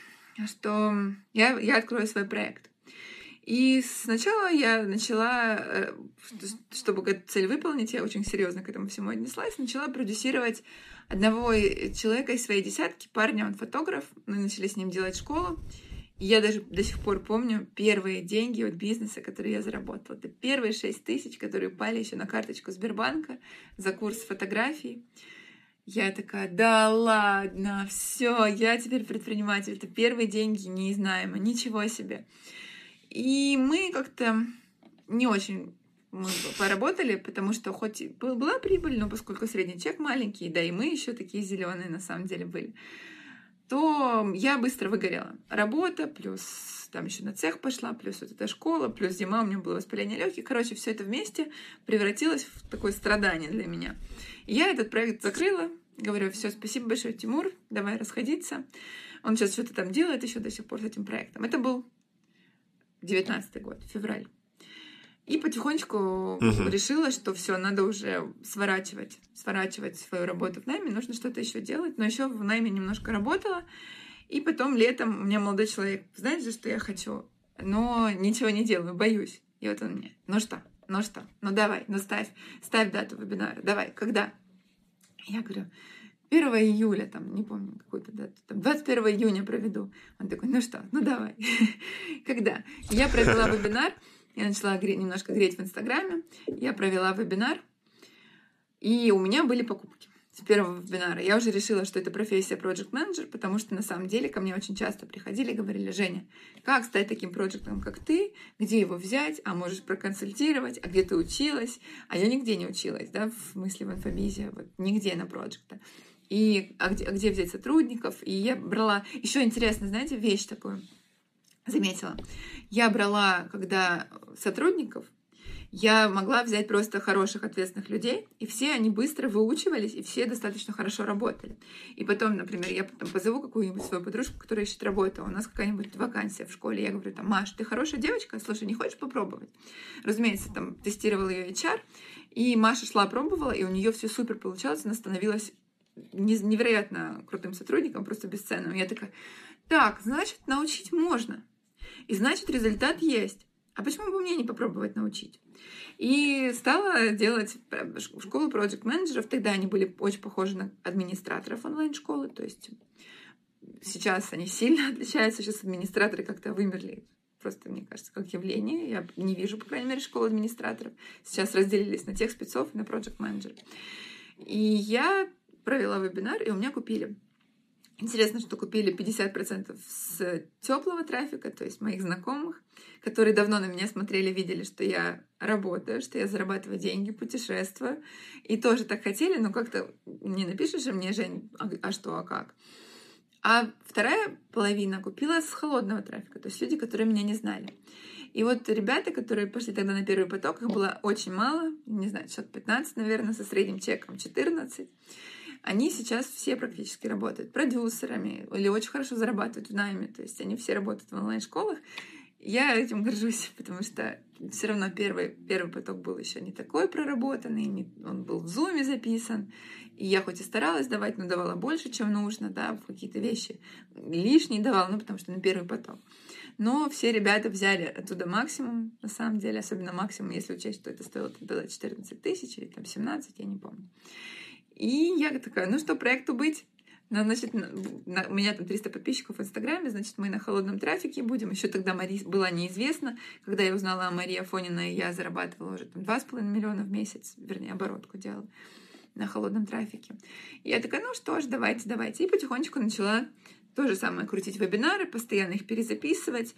что я, я открою свой проект. И сначала я начала, э, чтобы эту цель выполнить, я очень серьезно к этому всему отнеслась, начала продюсировать одного человека из своей десятки, парня, он фотограф, мы начали с ним делать школу. И я даже до сих пор помню первые деньги от бизнеса, которые я заработала. Это первые шесть тысяч, которые упали еще на карточку Сбербанка за курс фотографий. Я такая, да ладно, все, я теперь предприниматель. Это первые деньги не из найма, ничего себе. И мы как-то не очень мы поработали, потому что хоть была прибыль, но поскольку средний чек маленький, да и мы еще такие зеленые на самом деле были, то я быстро выгорела. Работа, плюс там еще на цех пошла, плюс вот эта школа, плюс зима, у меня было воспаление легких. Короче, все это вместе превратилось в такое страдание для меня. И я этот проект закрыла, говорю, все, спасибо большое, Тимур, давай расходиться. Он сейчас что-то там делает еще до сих пор с этим проектом. Это был 19 год, февраль. И потихонечку угу. решила, что все, надо уже сворачивать, сворачивать свою работу в найме, нужно что-то еще делать. Но еще в найме немножко работала. И потом летом у меня молодой человек, знаешь же, что я хочу, но ничего не делаю, боюсь. И вот он мне, ну что, ну что, ну давай, ну ставь, ставь дату вебинара, давай, когда? Я говорю, 1 июля, там, не помню какую-то дату, там, 21 июня проведу. Он такой, ну что, ну давай. Когда? Я провела вебинар, я начала немножко греть в Инстаграме, я провела вебинар, и у меня были покупки с первого вебинара. Я уже решила, что это профессия project менеджер потому что на самом деле ко мне очень часто приходили и говорили, Женя, как стать таким проектом, как ты, где его взять, а можешь проконсультировать, а где ты училась, а я нигде не училась, да, в мысли в инфобизе, вот нигде на проекта и а где, а где взять сотрудников. И я брала... Еще интересно, знаете, вещь такую заметила. Я брала, когда сотрудников, я могла взять просто хороших, ответственных людей, и все они быстро выучивались, и все достаточно хорошо работали. И потом, например, я потом позову какую-нибудь свою подружку, которая ищет работу, у нас какая-нибудь вакансия в школе, я говорю, там, Маш, ты хорошая девочка, слушай, не хочешь попробовать? Разумеется, там, тестировал ее HR, и Маша шла, пробовала, и у нее все супер получалось, она становилась невероятно крутым сотрудником, просто бесценным. Я такая, так, значит, научить можно. И значит, результат есть. А почему бы мне не попробовать научить? И стала делать школу проект менеджеров Тогда они были очень похожи на администраторов онлайн-школы. То есть сейчас они сильно отличаются. Сейчас администраторы как-то вымерли. Просто, мне кажется, как явление. Я не вижу, по крайней мере, школы администраторов. Сейчас разделились на тех спецов и на проект менеджеров И я провела вебинар, и у меня купили. Интересно, что купили 50% с теплого трафика, то есть моих знакомых, которые давно на меня смотрели, видели, что я работаю, что я зарабатываю деньги, путешествую. И тоже так хотели, но как-то не напишешь же мне, Жень, а, а что, а как? А вторая половина купила с холодного трафика, то есть люди, которые меня не знали. И вот ребята, которые пошли тогда на первый поток, их было очень мало, не знаю, счет 15, наверное, со средним чеком 14 они сейчас все практически работают продюсерами или очень хорошо зарабатывают в найме, то есть они все работают в онлайн-школах. Я этим горжусь, потому что все равно первый, первый поток был еще не такой проработанный, не, он был в зуме записан, и я хоть и старалась давать, но давала больше, чем нужно, да, какие-то вещи лишние давала, ну, потому что на первый поток. Но все ребята взяли оттуда максимум, на самом деле, особенно максимум, если учесть, что это стоило тогда 14 тысяч или там 17, я не помню. И я такая, ну что, проекту быть? Ну, значит, на, у меня там 300 подписчиков в Инстаграме, значит, мы на холодном трафике будем. Еще тогда Мари была неизвестна. Когда я узнала о Марии Афонина, я зарабатывала уже там 2,5 миллиона в месяц, вернее, оборотку делала на холодном трафике. И я такая, ну что ж, давайте, давайте. И потихонечку начала то же самое, крутить вебинары, постоянно их перезаписывать,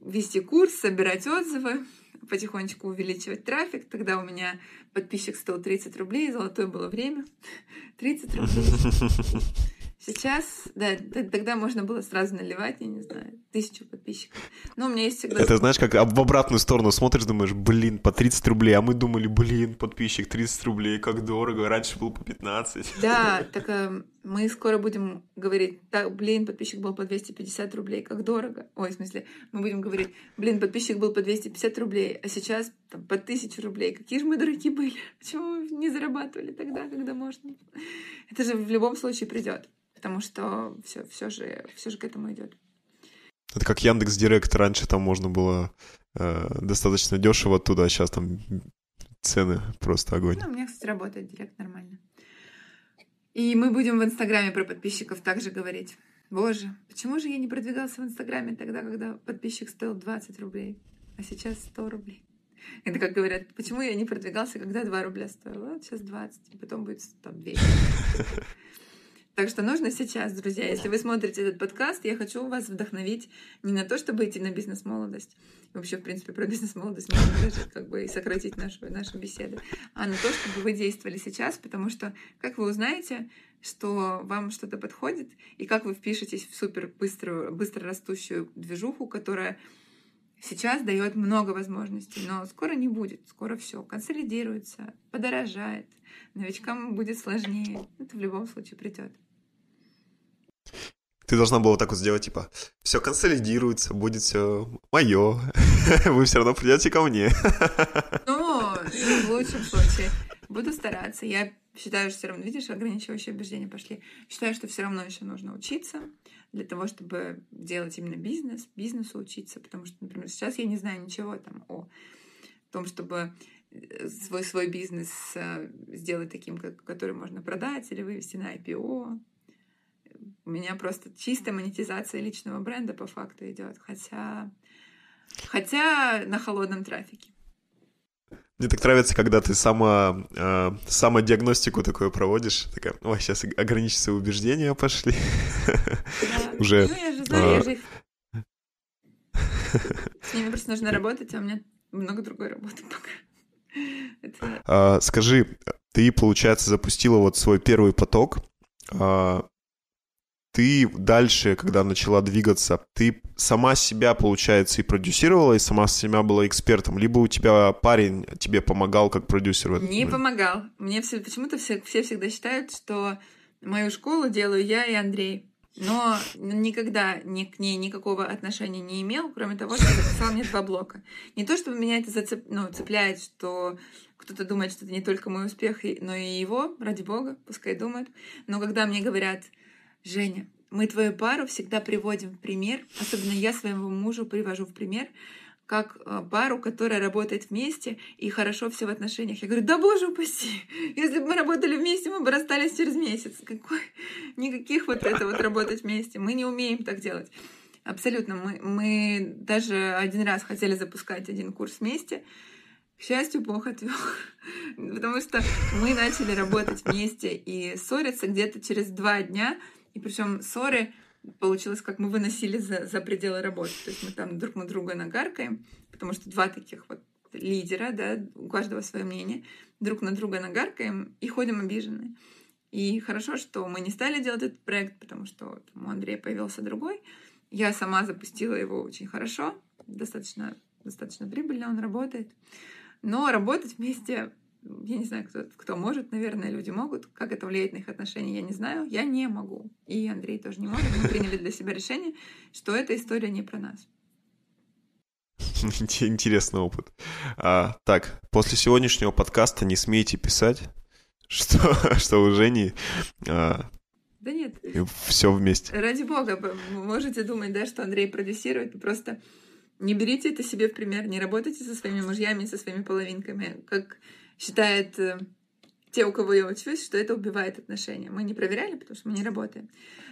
вести курс, собирать отзывы, потихонечку увеличивать трафик. Тогда у меня подписчик стоил 30 рублей, золотое было время. 30 рублей. Сейчас, да, тогда можно было сразу наливать, я не знаю, тысячу подписчиков. Но у меня есть всегда... Это знаешь, как в обратную сторону смотришь, думаешь, блин, по 30 рублей, а мы думали, блин, подписчик 30 рублей, как дорого, раньше был по 15. Да, так э, мы скоро будем говорить, так, блин, подписчик был по 250 рублей, как дорого. Ой, в смысле, мы будем говорить, блин, подписчик был по 250 рублей, а сейчас там, по 1000 рублей. Какие же мы дураки были? Почему мы не зарабатывали тогда, когда можно? Это же в любом случае придет потому что все, все же, все же к этому идет. Это как Яндекс Директ раньше там можно было э, достаточно дешево оттуда, а сейчас там цены просто огонь. Ну, у меня, кстати, работает Директ нормально. И мы будем в Инстаграме про подписчиков также говорить. Боже, почему же я не продвигался в Инстаграме тогда, когда подписчик стоил 20 рублей, а сейчас 100 рублей? Это как говорят, почему я не продвигался, когда 2 рубля стоило? Вот сейчас 20, и потом будет там 200. Так что нужно сейчас, друзья, если вы смотрите этот подкаст, я хочу вас вдохновить не на то, чтобы идти на бизнес-молодость, вообще, в принципе, про бизнес-молодость можно даже как бы и сократить нашу, нашу беседу, а на то, чтобы вы действовали сейчас, потому что как вы узнаете, что вам что-то подходит, и как вы впишетесь в супер быструю, быстро растущую движуху, которая сейчас дает много возможностей, но скоро не будет, скоро все консолидируется, подорожает, новичкам будет сложнее, это в любом случае придет. Ты должна была вот так вот сделать, типа, все консолидируется, будет все мое, вы все равно придете ко мне. Ну, в лучшем случае. Буду стараться. Я считаю, что все равно, видишь, ограничивающие убеждения пошли. Считаю, что все равно еще нужно учиться для того, чтобы делать именно бизнес, бизнесу учиться, потому что, например, сейчас я не знаю ничего там о том, чтобы э, свой свой бизнес э, сделать таким, который можно продать или вывести на IPO, у меня просто чистая монетизация личного бренда по факту идет, хотя, хотя на холодном трафике. Мне так нравится, когда ты сама, э, самодиагностику такое проводишь, такая, ой, сейчас ограничиться убеждения пошли. Уже. Ну, а. С ними просто нужно работать, а у меня много другой работы пока. А, скажи, ты, получается, запустила вот свой первый поток. Ты дальше, когда начала двигаться, ты сама себя, получается, и продюсировала, и сама себя была экспертом, либо у тебя парень тебе помогал как продюсер? Не помогал. Мне все, почему-то все, все всегда считают, что мою школу делаю я и Андрей. Но никогда ни к ней никакого отношения не имел, кроме того, что записал мне два блока. Не то, чтобы меня это зацеп... ну, цепляет, что кто-то думает, что это не только мой успех, но и его, ради бога, пускай думают. Но когда мне говорят, Женя, мы твою пару всегда приводим в пример, особенно я своему мужу привожу в пример, как э, пару, которая работает вместе и хорошо все в отношениях. Я говорю, да боже упаси, если бы мы работали вместе, мы бы расстались через месяц. Какой? Никаких вот это вот работать вместе. Мы не умеем так делать. Абсолютно. Мы, мы даже один раз хотели запускать один курс вместе. К счастью, Бог отвел. Потому что мы начали работать вместе и ссориться где-то через два дня и причем ссоры получилось, как мы выносили за, за пределы работы. То есть мы там друг на друга нагаркаем, потому что два таких вот лидера, да, у каждого свое мнение, друг на друга нагаркаем и ходим обиженные. И хорошо, что мы не стали делать этот проект, потому что там, у Андрея появился другой. Я сама запустила его очень хорошо, достаточно, достаточно прибыльно он работает. Но работать вместе я не знаю, кто, кто может, наверное, люди могут. Как это влияет на их отношения, я не знаю. Я не могу. И Андрей тоже не может. Мы приняли для себя решение, что эта история не про нас. Интересный опыт. А, так, после сегодняшнего подкаста не смейте писать, что, что у Жени а, да нет. Все вместе. Ради бога, можете думать, да, что Андрей продюсирует, просто не берите это себе в пример, не работайте со своими мужьями, со своими половинками. Как считает э, те, у кого я учусь, что это убивает отношения. Мы не проверяли, потому что мы не работаем.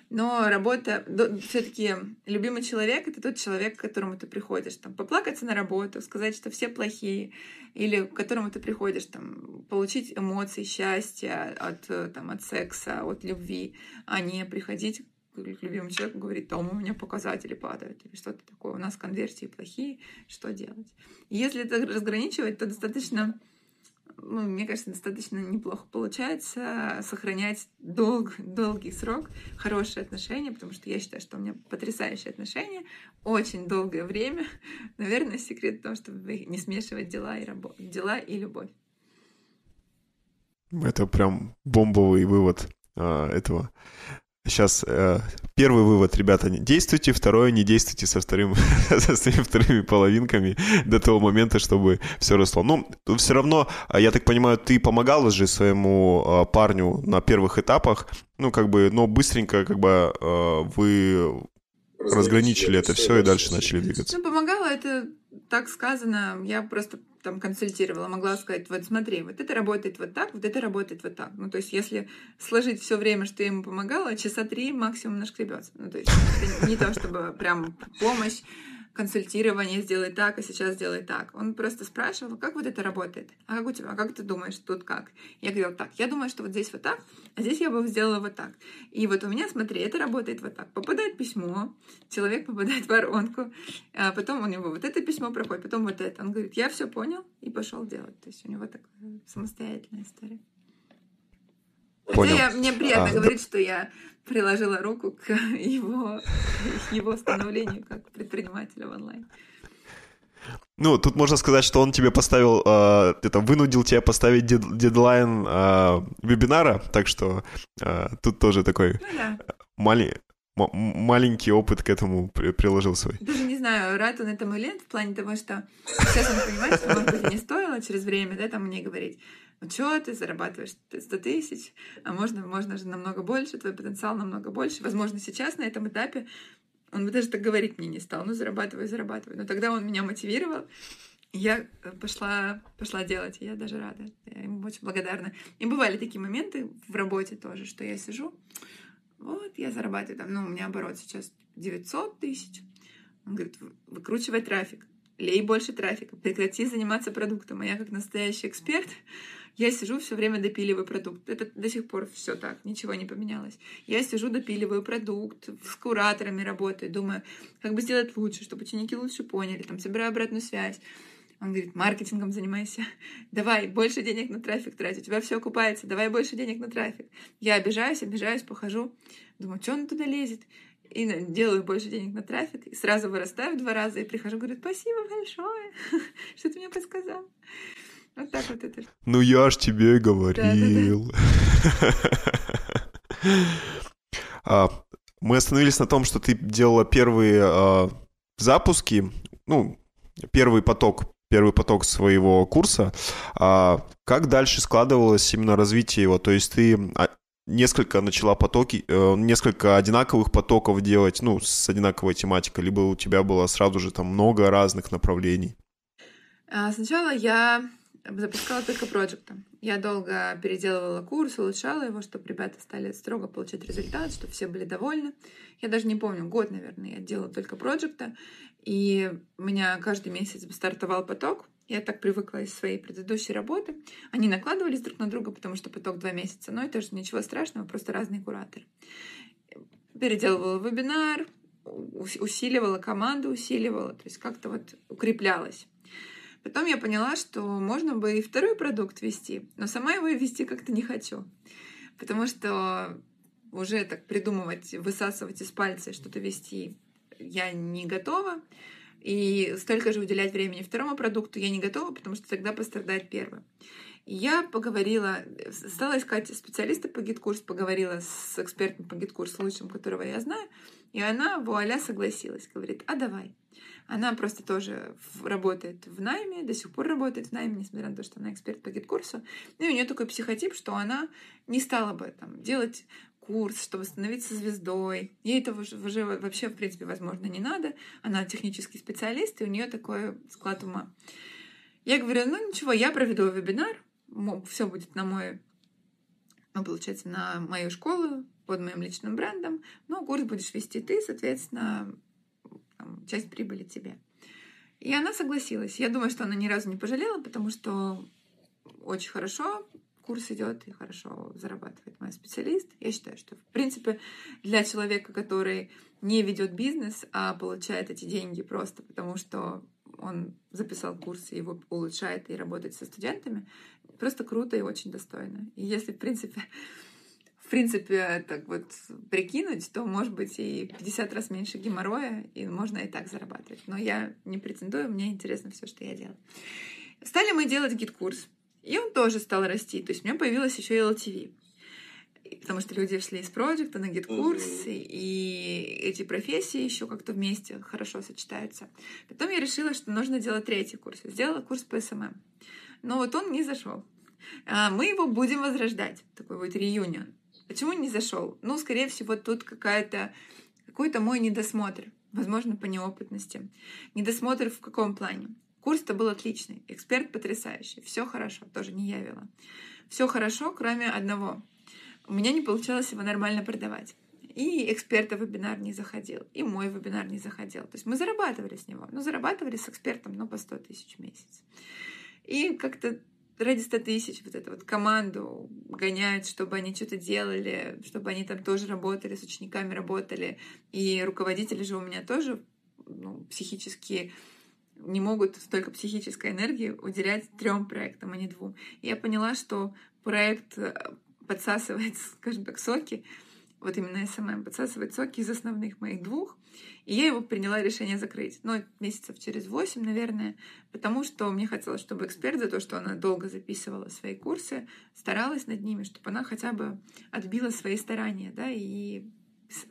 Но работа, все-таки любимый человек это тот человек, к которому ты приходишь, там, поплакаться на работу, сказать, что все плохие, или к которому ты приходишь, там, получить эмоции, счастья от, там, от секса, от любви, а не приходить к любимому человеку говорить, там у меня показатели падают, или что-то такое, у нас конверсии плохие, что делать? если это разграничивать, то достаточно ну, мне кажется, достаточно неплохо получается сохранять долг, долгий срок хорошие отношения, потому что я считаю, что у меня потрясающие отношения, очень долгое время. Наверное, секрет в том, чтобы не смешивать дела и, рабо... дела и любовь. Это прям бомбовый вывод а, этого. Сейчас э, первый вывод, ребята, не действуйте, второе, не действуйте со, вторым, со своими вторыми половинками до того момента, чтобы все росло. Ну, все равно, а, я так понимаю, ты помогала же своему э, парню на первых этапах, ну, как бы, но быстренько, как бы, э, вы разграничили это все и дальше начали двигаться. Ну, помогала, это так сказано. Я просто там консультировала, могла сказать, вот смотри, вот это работает вот так, вот это работает вот так. Ну, то есть, если сложить все время, что я ему помогала, часа три максимум нашкребется. Ну, то есть, это не то, чтобы прям помощь, консультирование, сделай так, а сейчас сделай так. Он просто спрашивал, как вот это работает? А как у тебя? А как ты думаешь, тут как? Я говорила, так, я думаю, что вот здесь вот так, а здесь я бы сделала вот так. И вот у меня, смотри, это работает вот так. Попадает письмо, человек попадает в воронку, а потом у него вот это письмо проходит, потом вот это. Он говорит, я все понял и пошел делать. То есть у него такая самостоятельная история. Понял. Я, мне приятно а, говорить, да. что я приложила руку к его, его становлению как предпринимателя в онлайн. Ну, тут можно сказать, что он тебе поставил, э, это вынудил тебя поставить дед, дедлайн э, вебинара, так что э, тут тоже такой ну, да. мали, маленький опыт к этому при, приложил свой. Даже не знаю, рад он этому или нет, в плане того, что сейчас он понимает, что, может быть, не стоило через время, да, там мне говорить, что ты зарабатываешь 100 тысяч, а можно, можно же намного больше, твой потенциал намного больше. Возможно, сейчас на этом этапе он бы даже так говорить мне не стал, ну зарабатывай, зарабатывай. Но тогда он меня мотивировал, я э, пошла, пошла делать, и я даже рада, я ему очень благодарна. И бывали такие моменты в работе тоже, что я сижу, вот я зарабатываю, там, ну, у меня оборот сейчас 900 тысяч. Он говорит, выкручивай трафик, лей больше трафика, прекрати заниматься продуктом. А я как настоящий эксперт я сижу все время допиливаю продукт. Это до сих пор все так, ничего не поменялось. Я сижу, допиливаю продукт, с кураторами работаю, думаю, как бы сделать лучше, чтобы ученики лучше поняли, там, собираю обратную связь. Он говорит, маркетингом занимайся. Давай больше денег на трафик трать. У тебя все окупается. Давай больше денег на трафик. Я обижаюсь, обижаюсь, похожу. Думаю, что он туда лезет? И делаю больше денег на трафик. И сразу вырастаю в два раза. И прихожу, говорю, спасибо большое, что ты мне подсказал. Вот так вот это. Ну я ж тебе говорил. А, мы остановились на том, что ты делала первые а, запуски, ну, первый поток, первый поток своего курса. А как дальше складывалось именно развитие его? То есть ты несколько начала потоки, э, несколько одинаковых потоков делать, ну, с одинаковой тематикой, либо у тебя было сразу же там много разных направлений? Сначала я запускала только проекты. Я долго переделывала курс, улучшала его, чтобы ребята стали строго получать результат, чтобы все были довольны. Я даже не помню, год, наверное, я делала только проекты, и у меня каждый месяц стартовал поток. Я так привыкла из своей предыдущей работы. Они накладывались друг на друга, потому что поток два месяца. Но это же ничего страшного, просто разные кураторы. Переделывала вебинар, усиливала команду, усиливала, то есть как-то вот укреплялась. Потом я поняла, что можно бы и второй продукт вести, но сама его вести как-то не хочу. Потому что уже так придумывать, высасывать из пальца что-то вести я не готова. И столько же уделять времени второму продукту я не готова, потому что тогда пострадает первый. Я поговорила, стала искать специалиста по GetCourse, поговорила с экспертом по GetCourse, лучшим, которого я знаю, и она, вуаля, согласилась. Говорит, а давай. Она просто тоже работает в найме, до сих пор работает в найме, несмотря на то, что она эксперт по GetCourse. Ну и у нее такой психотип, что она не стала бы там делать курс, чтобы становиться звездой. Ей этого уже, вообще, в принципе, возможно, не надо. Она технический специалист, и у нее такой склад ума. Я говорю, ну ничего, я проведу вебинар, все будет на мой ну, получается, на мою школу под моим личным брендом, но курс будешь вести ты, соответственно, часть прибыли тебе. И она согласилась. Я думаю, что она ни разу не пожалела, потому что очень хорошо курс идет и хорошо зарабатывает мой специалист. Я считаю, что, в принципе, для человека, который не ведет бизнес, а получает эти деньги просто потому, что он записал курс и его улучшает и работает со студентами, просто круто и очень достойно. И если, в принципе, в принципе, так вот прикинуть, то, может быть, и 50 раз меньше геморроя, и можно и так зарабатывать. Но я не претендую, мне интересно все, что я делаю. Стали мы делать GetCourse, и он тоже стал расти. То есть у меня появилась еще и LTV. Потому что люди шли из проджекта на GetCourse, м-хм. и эти профессии еще как-то вместе хорошо сочетаются. Потом я решила, что нужно делать третий курс. Сделала курс по SMM. Но вот он не зашел. А, мы его будем возрождать. Такой будет reunion. Почему не зашел? Ну, скорее всего, тут какая-то какой-то мой недосмотр, возможно, по неопытности. Недосмотр в каком плане? Курс-то был отличный, эксперт потрясающий, все хорошо, тоже не я вела. Все хорошо, кроме одного. У меня не получалось его нормально продавать. И эксперта вебинар не заходил, и мой вебинар не заходил. То есть мы зарабатывали с него, но зарабатывали с экспертом, ну, по 100 тысяч в месяц. И как-то ради 100 тысяч вот эту вот команду гоняют, чтобы они что-то делали, чтобы они там тоже работали, с учениками работали. И руководители же у меня тоже ну, психически не могут столько психической энергии уделять трем проектам, а не двум. И я поняла, что проект э, подсасывает, скажем так, соки, вот именно SMM подсасывает соки из основных моих двух, и я его приняла решение закрыть. Ну, месяцев через восемь, наверное, потому что мне хотелось, чтобы эксперт за то, что она долго записывала свои курсы, старалась над ними, чтобы она хотя бы отбила свои старания, да, и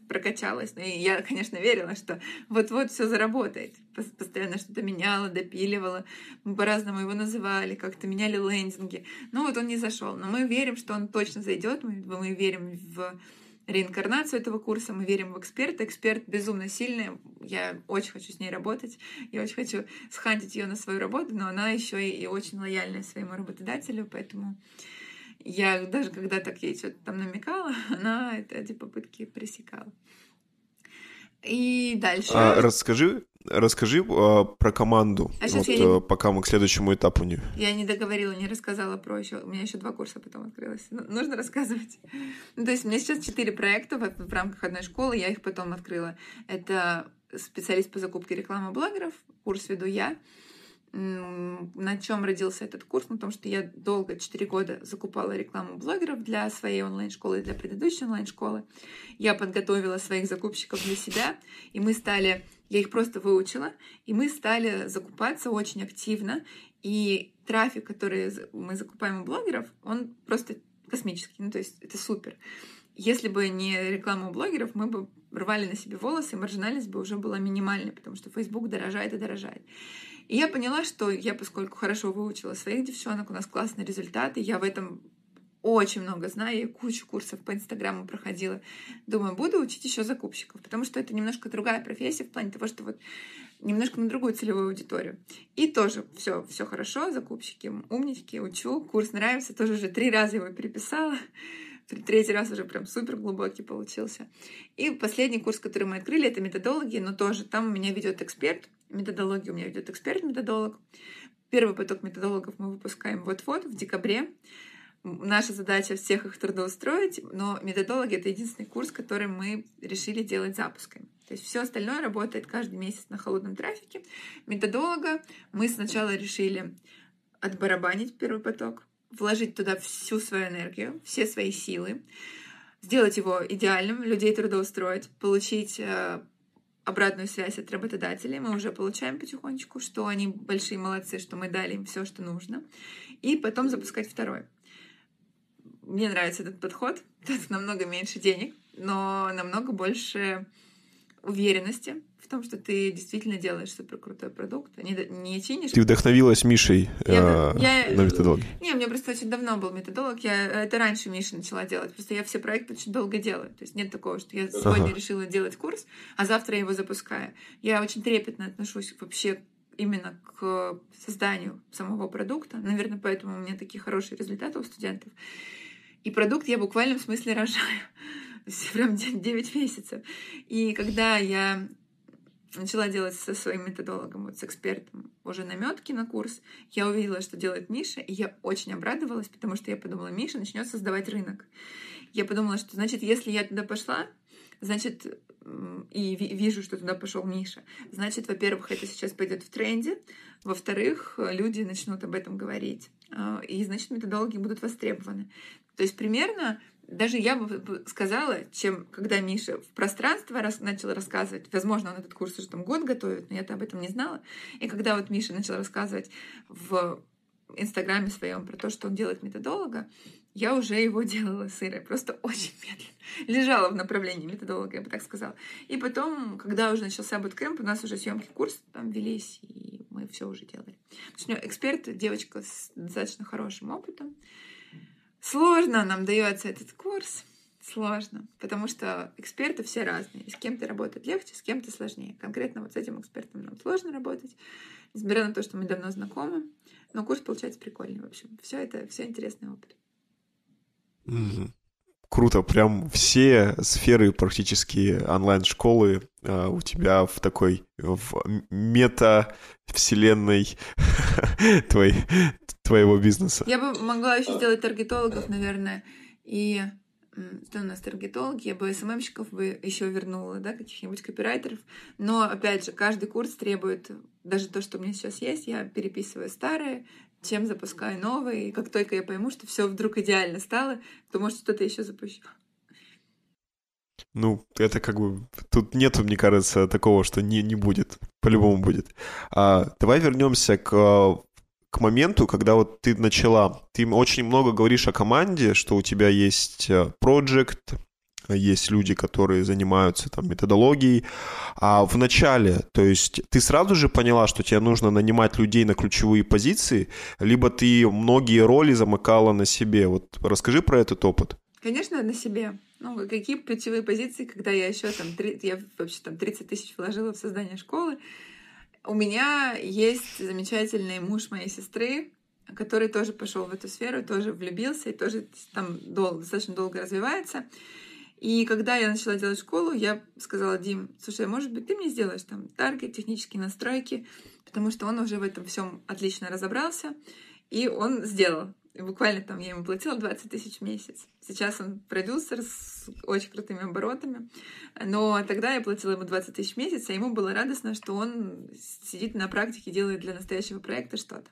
прокачалась. Ну, и я, конечно, верила, что вот-вот все заработает. Постоянно что-то меняла, допиливала. Мы по-разному его называли, как-то меняли лендинги. Ну вот он не зашел. Но мы верим, что он точно зайдет. Мы, мы верим в реинкарнацию этого курса, мы верим в эксперта. Эксперт безумно сильный, я очень хочу с ней работать, я очень хочу схантить ее на свою работу, но она еще и, очень лояльная своему работодателю, поэтому я даже когда так ей что-то там намекала, она это, эти попытки пресекала. И дальше... А, расскажи, расскажи а, про команду, а вот, я... Э, пока мы к следующему этапу не... Я не договорила, не рассказала про еще... У меня еще два курса потом открылось. Ну, нужно рассказывать. Ну, то есть у меня сейчас четыре проекта в, в рамках одной школы, я их потом открыла. Это специалист по закупке рекламы блогеров, курс веду я, на чем родился этот курс? На том, что я долго, 4 года, закупала рекламу блогеров для своей онлайн-школы и для предыдущей онлайн-школы. Я подготовила своих закупщиков для себя, и мы стали, я их просто выучила, и мы стали закупаться очень активно. И трафик, который мы закупаем у блогеров, он просто космический, ну то есть это супер. Если бы не реклама у блогеров, мы бы рвали на себе волосы, и маржинальность бы уже была минимальной, потому что Facebook дорожает и дорожает. И я поняла, что я, поскольку хорошо выучила своих девчонок, у нас классные результаты, я в этом очень много знаю, я кучу курсов по Инстаграму проходила. Думаю, буду учить еще закупщиков, потому что это немножко другая профессия в плане того, что вот немножко на другую целевую аудиторию. И тоже все, все хорошо, закупщики умнички, учу, курс нравится, тоже уже три раза его переписала. Третий раз уже прям супер глубокий получился. И последний курс, который мы открыли, это методологии, но тоже там у меня ведет эксперт, методологию у меня ведет эксперт-методолог. Первый поток методологов мы выпускаем вот-вот, в декабре. Наша задача всех их трудоустроить, но методологи — это единственный курс, который мы решили делать запусками. То есть все остальное работает каждый месяц на холодном трафике. Методолога мы сначала решили отбарабанить первый поток, вложить туда всю свою энергию, все свои силы, сделать его идеальным, людей трудоустроить, получить э, обратную связь от работодателей. Мы уже получаем потихонечку, что они большие молодцы, что мы дали им все, что нужно. И потом запускать второй. Мне нравится этот подход. Тут намного меньше денег, но намного больше уверенности, в том, что ты действительно делаешь супер крутой продукт, а не, не чинишь. Ты вдохновилась Мишей я, э, я, на методологии? Не, у меня просто очень давно был методолог. Я это раньше Миша начала делать. Просто я все проекты очень долго делаю. То есть нет такого, что я сегодня ага. решила делать курс, а завтра я его запускаю. Я очень трепетно отношусь вообще именно к созданию самого продукта. Наверное, поэтому у меня такие хорошие результаты у студентов. И продукт я буквально в смысле рожаю. Прям 9 месяцев. И когда я начала делать со своим методологом, вот с экспертом, уже наметки на курс, я увидела, что делает Миша, и я очень обрадовалась, потому что я подумала, Миша начнет создавать рынок. Я подумала, что, значит, если я туда пошла, значит, и вижу, что туда пошел Миша, значит, во-первых, это сейчас пойдет в тренде, во-вторых, люди начнут об этом говорить, а, и, значит, методологи будут востребованы. То есть примерно даже я бы сказала, чем когда Миша в пространство рас, начал рассказывать, возможно, он этот курс уже там год готовит, но я-то об этом не знала. И когда вот Миша начал рассказывать в Инстаграме своем про то, что он делает методолога, я уже его делала сырой, просто очень медленно. Лежала в направлении методолога, я бы так сказала. И потом, когда уже начался буткемп, у нас уже съемки курса там велись, и мы все уже делали. Потому что эксперт, девочка с достаточно хорошим опытом, Сложно нам дается этот курс, сложно, потому что эксперты все разные. И с кем-то работать легче, с кем-то сложнее. Конкретно вот с этим экспертом нам сложно работать, несмотря на то, что мы давно знакомы. Но курс получается прикольный, в общем. Все это, все интересный опыт. Mm-hmm. Круто, прям все сферы практически онлайн-школы а, у тебя в такой в мета-вселенной твоей, твоего бизнеса. Я бы могла еще сделать таргетологов, наверное, и что у нас таргетологи, я бы СММщиков бы еще вернула, да, каких-нибудь копирайтеров. Но, опять же, каждый курс требует, даже то, что у меня сейчас есть, я переписываю старые, чем запускаю новые. И как только я пойму, что все вдруг идеально стало, то, может, что-то еще запущу. Ну, это как бы... Тут нету, мне кажется, такого, что не, не будет. По-любому будет. А, давай вернемся к к моменту, когда вот ты начала, ты очень много говоришь о команде, что у тебя есть проект, э, есть люди, которые занимаются там методологией, а в начале, то есть ты сразу же поняла, что тебе нужно нанимать людей на ключевые позиции, либо ты многие роли замыкала на себе. Вот расскажи про этот опыт. Конечно, на себе. Ну, какие ключевые позиции, когда я еще там, я вообще там 30 тысяч вложила в создание школы, у меня есть замечательный муж моей сестры, который тоже пошел в эту сферу, тоже влюбился и тоже там дол- достаточно долго развивается. И когда я начала делать школу, я сказала, Дим, слушай, а может быть, ты мне сделаешь там таргет, технические настройки, потому что он уже в этом всем отлично разобрался, и он сделал. И буквально там я ему платила 20 тысяч в месяц. Сейчас он продюсер с очень крутыми оборотами. Но тогда я платила ему 20 тысяч в месяц, а ему было радостно, что он сидит на практике, делает для настоящего проекта что-то.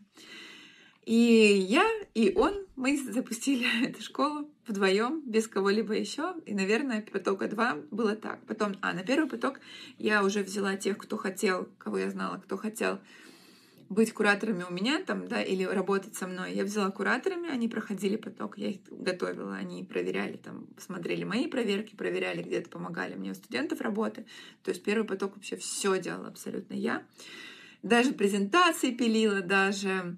И я, и он, мы запустили эту школу вдвоем, без кого-либо еще. И, наверное, потока два было так. Потом, а на первый поток я уже взяла тех, кто хотел, кого я знала, кто хотел быть кураторами у меня там, да, или работать со мной. Я взяла кураторами, они проходили поток, я их готовила, они проверяли там, смотрели мои проверки, проверяли где-то, помогали мне у студентов работы. То есть первый поток вообще все делала абсолютно я. Даже презентации пилила, даже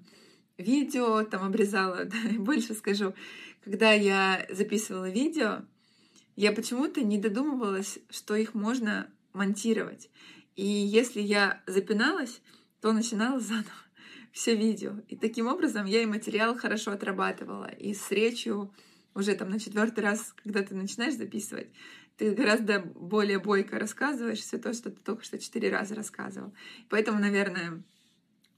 видео там обрезала, да, больше скажу. Когда я записывала видео, я почему-то не додумывалась, что их можно монтировать. И если я запиналась, то начинала заново все видео. И таким образом я и материал хорошо отрабатывала. И с речью уже там на четвертый раз, когда ты начинаешь записывать, ты гораздо более бойко рассказываешь все то, что ты только что четыре раза рассказывал. Поэтому, наверное,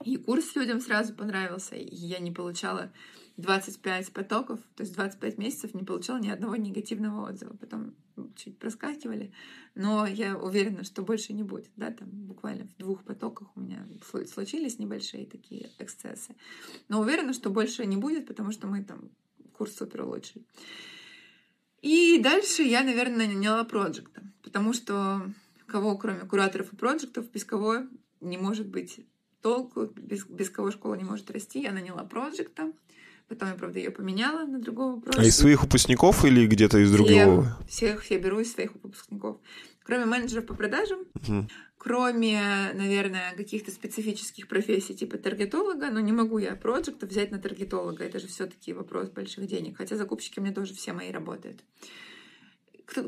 и курс людям сразу понравился, и я не получала 25 потоков, то есть 25 месяцев не получала ни одного негативного отзыва. Потом чуть проскакивали, но я уверена, что больше не будет. Да, там буквально в двух потоках у меня случились небольшие такие эксцессы. Но уверена, что больше не будет, потому что мы там курс супер улучшили. И дальше я, наверное, наняла проекта, потому что кого, кроме кураторов и проектов, без кого не может быть толку, без, без кого школа не может расти. Я наняла проекта. Потом я, правда, ее поменяла на другого проекта. А из своих выпускников или где-то из другого? Всех, всех я беру из своих выпускников. Кроме менеджеров по продажам, угу. кроме, наверное, каких-то специфических профессий типа таргетолога, но не могу я проекта взять на таргетолога. Это же все-таки вопрос больших денег. Хотя закупщики меня тоже все мои работают.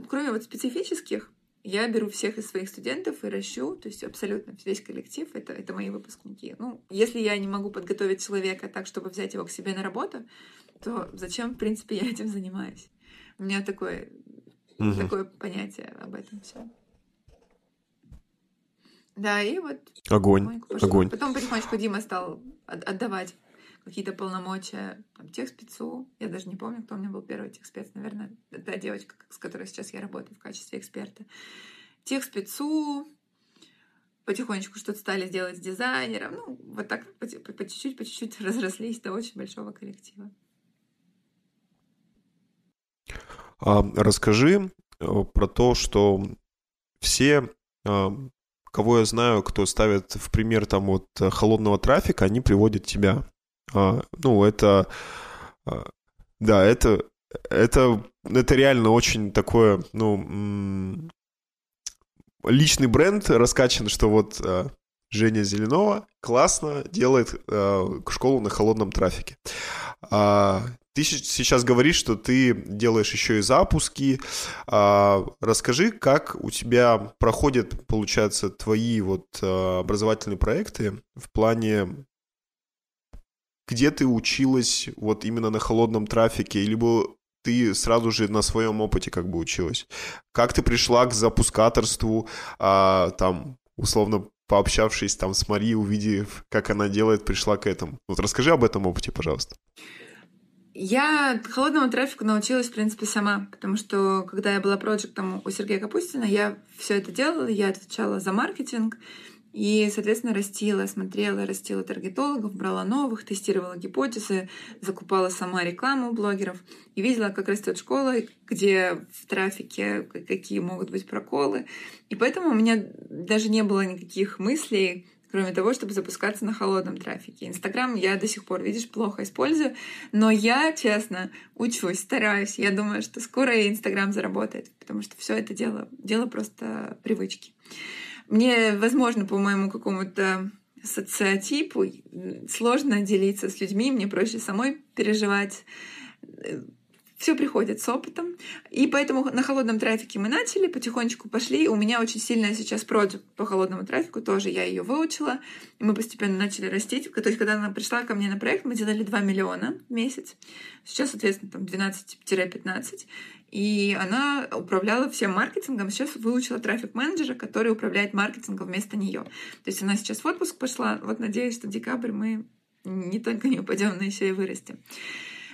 Кроме вот специфических, я беру всех из своих студентов и ращу, то есть абсолютно весь коллектив — это, это мои выпускники. Ну, если я не могу подготовить человека так, чтобы взять его к себе на работу, то зачем, в принципе, я этим занимаюсь? У меня такое, угу. такое понятие об этом все. Да, и вот... Огонь, огонь. Потом потихонечку Дима стал отдавать какие-то полномочия там, техспецу. Я даже не помню, кто у меня был первый техспец. Наверное, та девочка, с которой сейчас я работаю в качестве эксперта. Техспецу, потихонечку что-то стали делать с дизайнером. Ну, вот так по чуть-чуть, по чуть-чуть разрослись до очень большого коллектива. А, расскажи э, про то, что все, а, кого я знаю, кто ставит в пример там вот холодного трафика, они приводят тебя. А, ну, это... Да, это, это, это реально очень такое, ну, личный бренд раскачан, что вот э, Женя Зеленова классно делает школу на холодном трафике. А, ты сейчас говоришь, что ты делаешь еще и запуски. А, расскажи, как у тебя проходят, получается, твои вот образовательные проекты в плане где ты училась вот именно на холодном трафике, либо ты сразу же на своем опыте как бы училась. Как ты пришла к запускаторству, а, там, условно пообщавшись там с Марией, увидев, как она делает, пришла к этому. Вот расскажи об этом опыте, пожалуйста. Я холодному трафику научилась, в принципе, сама, потому что когда я была проектом у Сергея Капустина, я все это делала, я отвечала за маркетинг, и, соответственно, растила, смотрела, растила таргетологов, брала новых, тестировала гипотезы, закупала сама рекламу у блогеров и видела, как растет школа, где в трафике какие могут быть проколы. И поэтому у меня даже не было никаких мыслей, кроме того, чтобы запускаться на холодном трафике. Инстаграм я до сих пор, видишь, плохо использую, но я, честно, учусь, стараюсь. Я думаю, что скоро и Инстаграм заработает, потому что все это дело, дело просто привычки. Мне, возможно, по моему какому-то социотипу сложно делиться с людьми, мне проще самой переживать все приходит с опытом. И поэтому на холодном трафике мы начали, потихонечку пошли. У меня очень сильная сейчас проект по холодному трафику, тоже я ее выучила. И мы постепенно начали растить. То есть, когда она пришла ко мне на проект, мы делали 2 миллиона в месяц. Сейчас, соответственно, там 12-15. И она управляла всем маркетингом. Сейчас выучила трафик-менеджера, который управляет маркетингом вместо нее. То есть она сейчас в отпуск пошла. Вот надеюсь, что в декабрь мы не только не упадем, но еще и вырастем.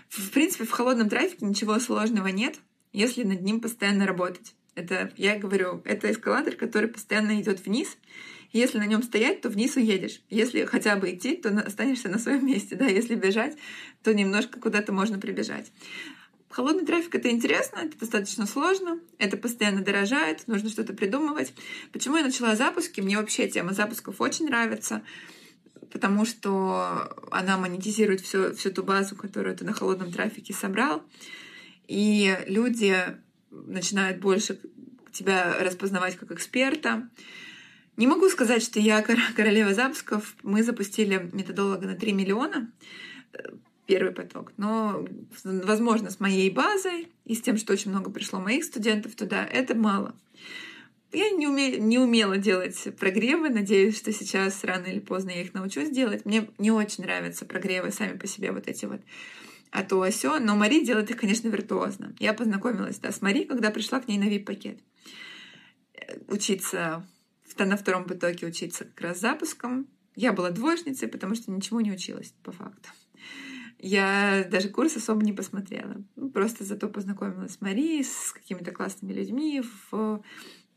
В принципе, в холодном трафике ничего сложного нет, если над ним постоянно работать. Это, я говорю, это эскалатор, который постоянно идет вниз. Если на нем стоять, то вниз уедешь. Если хотя бы идти, то останешься на своем месте. Да? Если бежать, то немножко куда-то можно прибежать. Холодный трафик — это интересно, это достаточно сложно, это постоянно дорожает, нужно что-то придумывать. Почему я начала запуски? Мне вообще тема запусков очень нравится потому что она монетизирует всю, всю ту базу, которую ты на холодном трафике собрал, и люди начинают больше тебя распознавать как эксперта. Не могу сказать, что я королева запусков. Мы запустили методолога на 3 миллиона, первый поток. Но, возможно, с моей базой и с тем, что очень много пришло моих студентов туда, это мало. Я не, уме... не умела делать прогревы. Надеюсь, что сейчас рано или поздно я их научусь делать. Мне не очень нравятся прогревы сами по себе, вот эти вот а то, а сё. Но Мари делает их, конечно, виртуозно. Я познакомилась да, с Мари, когда пришла к ней на VIP-пакет. Э, учиться, на втором потоке учиться как раз запуском. Я была двоечницей, потому что ничего не училась, по факту. Я даже курс особо не посмотрела. Ну, просто зато познакомилась с Мари, с какими-то классными людьми в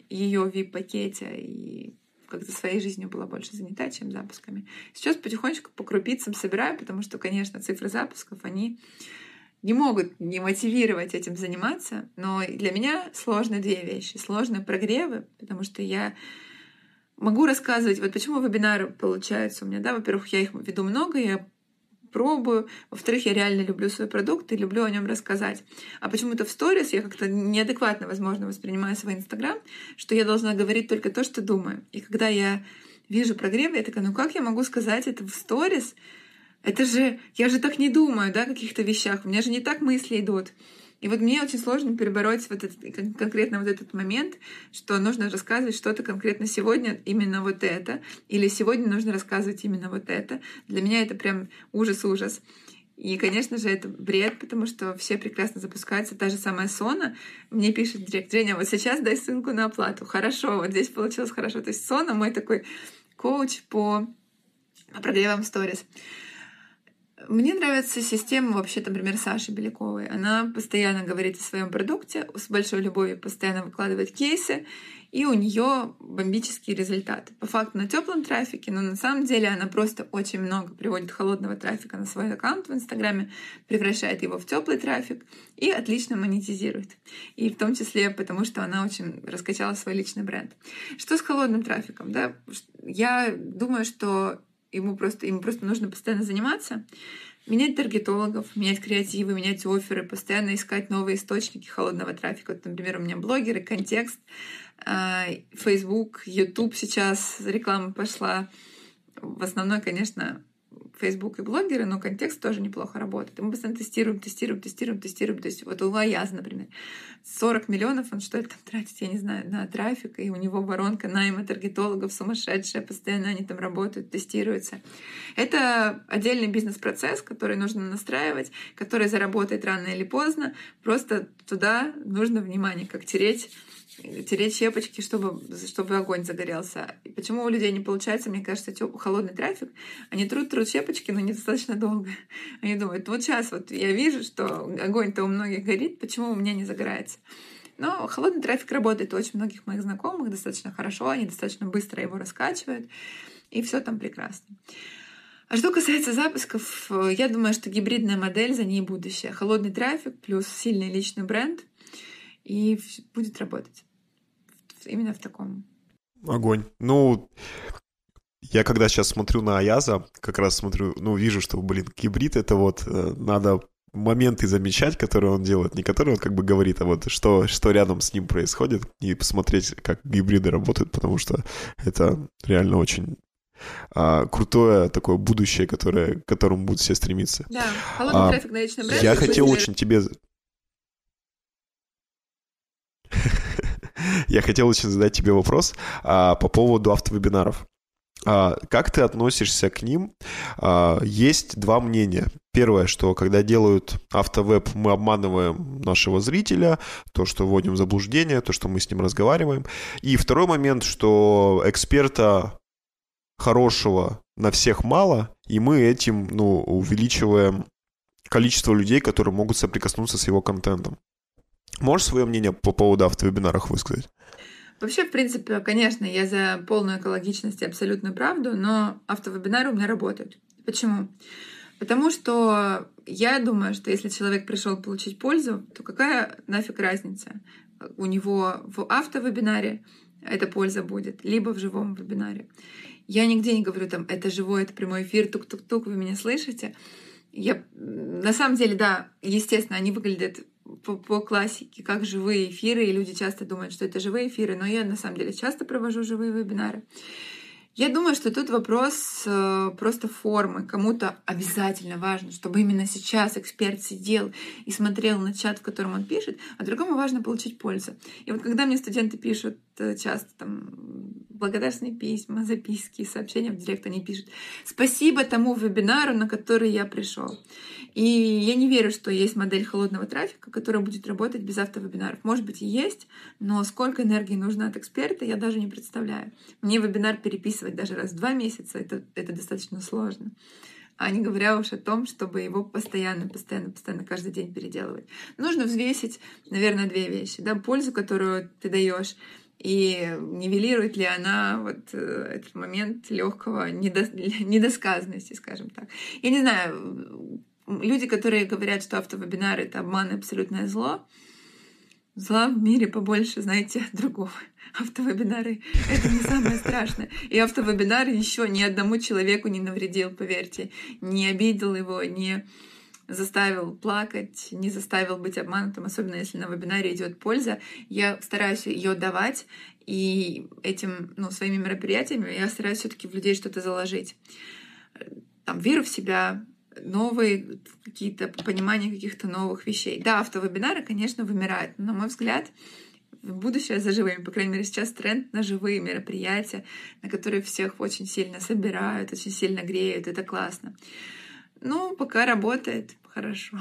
ее VIP-пакете и как-то своей жизнью была больше занята, чем запусками. Сейчас потихонечку по крупицам собираю, потому что, конечно, цифры запусков, они не могут не мотивировать этим заниматься, но для меня сложны две вещи. Сложны прогревы, потому что я могу рассказывать, вот почему вебинары получаются у меня, да, во-первых, я их веду много, я пробую. Во-вторых, я реально люблю свой продукт и люблю о нем рассказать. А почему-то в сторис я как-то неадекватно, возможно, воспринимаю свой Инстаграм, что я должна говорить только то, что думаю. И когда я вижу прогрев, я такая, ну как я могу сказать это в сторис? Это же, я же так не думаю, да, о каких-то вещах. У меня же не так мысли идут. И вот мне очень сложно перебороть вот этот, конкретно вот этот момент, что нужно рассказывать что-то конкретно сегодня, именно вот это, или сегодня нужно рассказывать именно вот это. Для меня это прям ужас-ужас. И, конечно же, это бред, потому что все прекрасно запускаются. Та же самая Сона мне пишет директ, Женя, вот сейчас дай ссылку на оплату. Хорошо, вот здесь получилось хорошо. То есть Сона мой такой коуч по прогревам сторис. Мне нравится система вообще, например, Саши Беляковой. Она постоянно говорит о своем продукте, с большой любовью постоянно выкладывает кейсы, и у нее бомбические результаты. По факту на теплом трафике, но на самом деле она просто очень много приводит холодного трафика на свой аккаунт в Инстаграме, превращает его в теплый трафик и отлично монетизирует. И в том числе потому, что она очень раскачала свой личный бренд. Что с холодным трафиком? Да? Я думаю, что ему просто, ему просто нужно постоянно заниматься, менять таргетологов, менять креативы, менять оферы, постоянно искать новые источники холодного трафика. Вот, например, у меня блогеры, контекст, а, Facebook, YouTube сейчас реклама пошла. В основном, конечно, Facebook и блогеры, но контекст тоже неплохо работает. И мы постоянно тестируем, тестируем, тестируем, тестируем. То есть вот у Аяза, например, 40 миллионов, он что это там тратит, я не знаю, на трафик, и у него воронка найма таргетологов сумасшедшая, постоянно они там работают, тестируются. Это отдельный бизнес-процесс, который нужно настраивать, который заработает рано или поздно. Просто туда нужно внимание, как тереть тереть щепочки, чтобы, чтобы огонь загорелся. И почему у людей не получается, мне кажется, тёп, холодный трафик, они трут, трут щепочки, но недостаточно долго. Они думают, вот сейчас вот я вижу, что огонь-то у многих горит, почему у меня не загорается? Но холодный трафик работает у очень многих моих знакомых достаточно хорошо, они достаточно быстро его раскачивают, и все там прекрасно. А что касается запусков, я думаю, что гибридная модель, за ней будущее. Холодный трафик плюс сильный личный бренд — и будет работать именно в таком. Огонь. Ну, я когда сейчас смотрю на Аяза, как раз смотрю, ну, вижу, что, блин, гибрид — это вот э, надо моменты замечать, которые он делает, не которые он как бы говорит, а вот что, что рядом с ним происходит, и посмотреть, как гибриды работают, потому что это реально очень а, крутое такое будущее, которое, к которому будут все стремиться. Да, холодный а, трафик на личном бренде. Я хотел очень тебе Я хотел очень задать тебе вопрос а, по поводу автовебинаров. А, как ты относишься к ним? А, есть два мнения. Первое, что когда делают автовеб, мы обманываем нашего зрителя, то, что вводим в заблуждение, то, что мы с ним разговариваем. И второй момент, что эксперта хорошего на всех мало, и мы этим ну, увеличиваем количество людей, которые могут соприкоснуться с его контентом. Можешь свое мнение по поводу автовебинаров высказать? Вообще, в принципе, конечно, я за полную экологичность и абсолютную правду, но автовебинары у меня работают. Почему? Потому что я думаю, что если человек пришел получить пользу, то какая нафиг разница? У него в автовебинаре эта польза будет, либо в живом вебинаре. Я нигде не говорю там, это живой, это прямой эфир, тук-тук-тук, вы меня слышите. Я, на самом деле, да, естественно, они выглядят по, по классике, как живые эфиры, и люди часто думают, что это живые эфиры, но я на самом деле часто провожу живые вебинары. Я думаю, что тут вопрос э, просто формы. Кому-то обязательно важно, чтобы именно сейчас эксперт сидел и смотрел на чат, в котором он пишет, а другому важно получить пользу. И вот когда мне студенты пишут э, часто там благодарственные письма, записки, сообщения в директ, они пишут «Спасибо тому вебинару, на который я пришел». И я не верю, что есть модель холодного трафика, которая будет работать без автовебинаров. Может быть и есть, но сколько энергии нужно от эксперта, я даже не представляю. Мне вебинар переписывать даже раз в два месяца, это, это достаточно сложно. А не говоря уж о том, чтобы его постоянно, постоянно, постоянно каждый день переделывать. Нужно взвесить, наверное, две вещи. Да? Пользу, которую ты даешь, и нивелирует ли она вот э, этот момент легкого недос... недосказанности, скажем так. Я не знаю, люди, которые говорят, что автовебинары — это обман и абсолютное зло, зла в мире побольше, знаете, другого. Автовебинары — это не самое страшное. И автовебинар еще ни одному человеку не навредил, поверьте. Не обидел его, не заставил плакать, не заставил быть обманутым, особенно если на вебинаре идет польза. Я стараюсь ее давать, и этим, ну, своими мероприятиями я стараюсь все-таки в людей что-то заложить. Там, веру в себя, новые какие-то понимания каких-то новых вещей. Да, автовебинары, конечно, вымирают, но, на мой взгляд, будущее за живыми. По крайней мере, сейчас тренд на живые мероприятия, на которые всех очень сильно собирают, очень сильно греют. Это классно. Ну, пока работает, хорошо.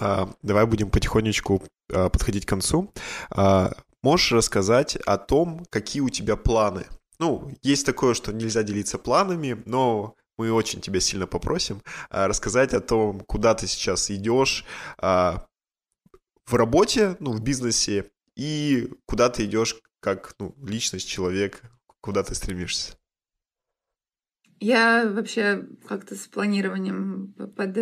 А, давай будем потихонечку а, подходить к концу. А, можешь рассказать о том, какие у тебя планы? Ну, есть такое, что нельзя делиться планами, но мы очень тебя сильно попросим рассказать о том, куда ты сейчас идешь в работе, ну, в бизнесе, и куда ты идешь как ну, личность, человек, куда ты стремишься. Я вообще как-то с планированием под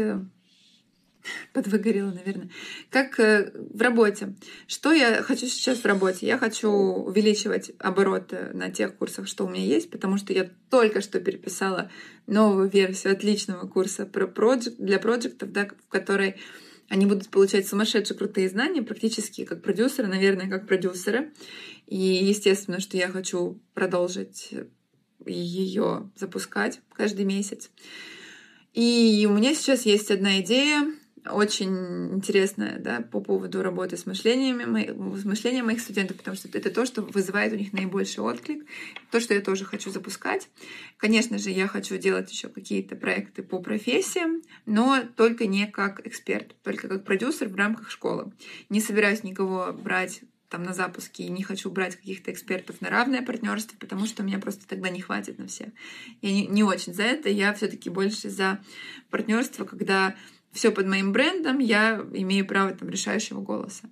подвыгорела, наверное. Как э, в работе. Что я хочу сейчас в работе? Я хочу увеличивать обороты на тех курсах, что у меня есть, потому что я только что переписала новую версию отличного курса про project, для проектов, да, в которой они будут получать сумасшедшие крутые знания, практически как продюсеры, наверное, как продюсеры. И естественно, что я хочу продолжить ее запускать каждый месяц. И у меня сейчас есть одна идея, очень интересная, да, по поводу работы с мышлениями, с мышлением моих студентов, потому что это то, что вызывает у них наибольший отклик, то, что я тоже хочу запускать. Конечно же, я хочу делать еще какие-то проекты по профессиям, но только не как эксперт, только как продюсер в рамках школы. Не собираюсь никого брать там на запуске и не хочу брать каких-то экспертов на равное партнерство, потому что у меня просто тогда не хватит на все. Я не, не очень за это, я все-таки больше за партнерство, когда все под моим брендом, я имею право там решающего голоса.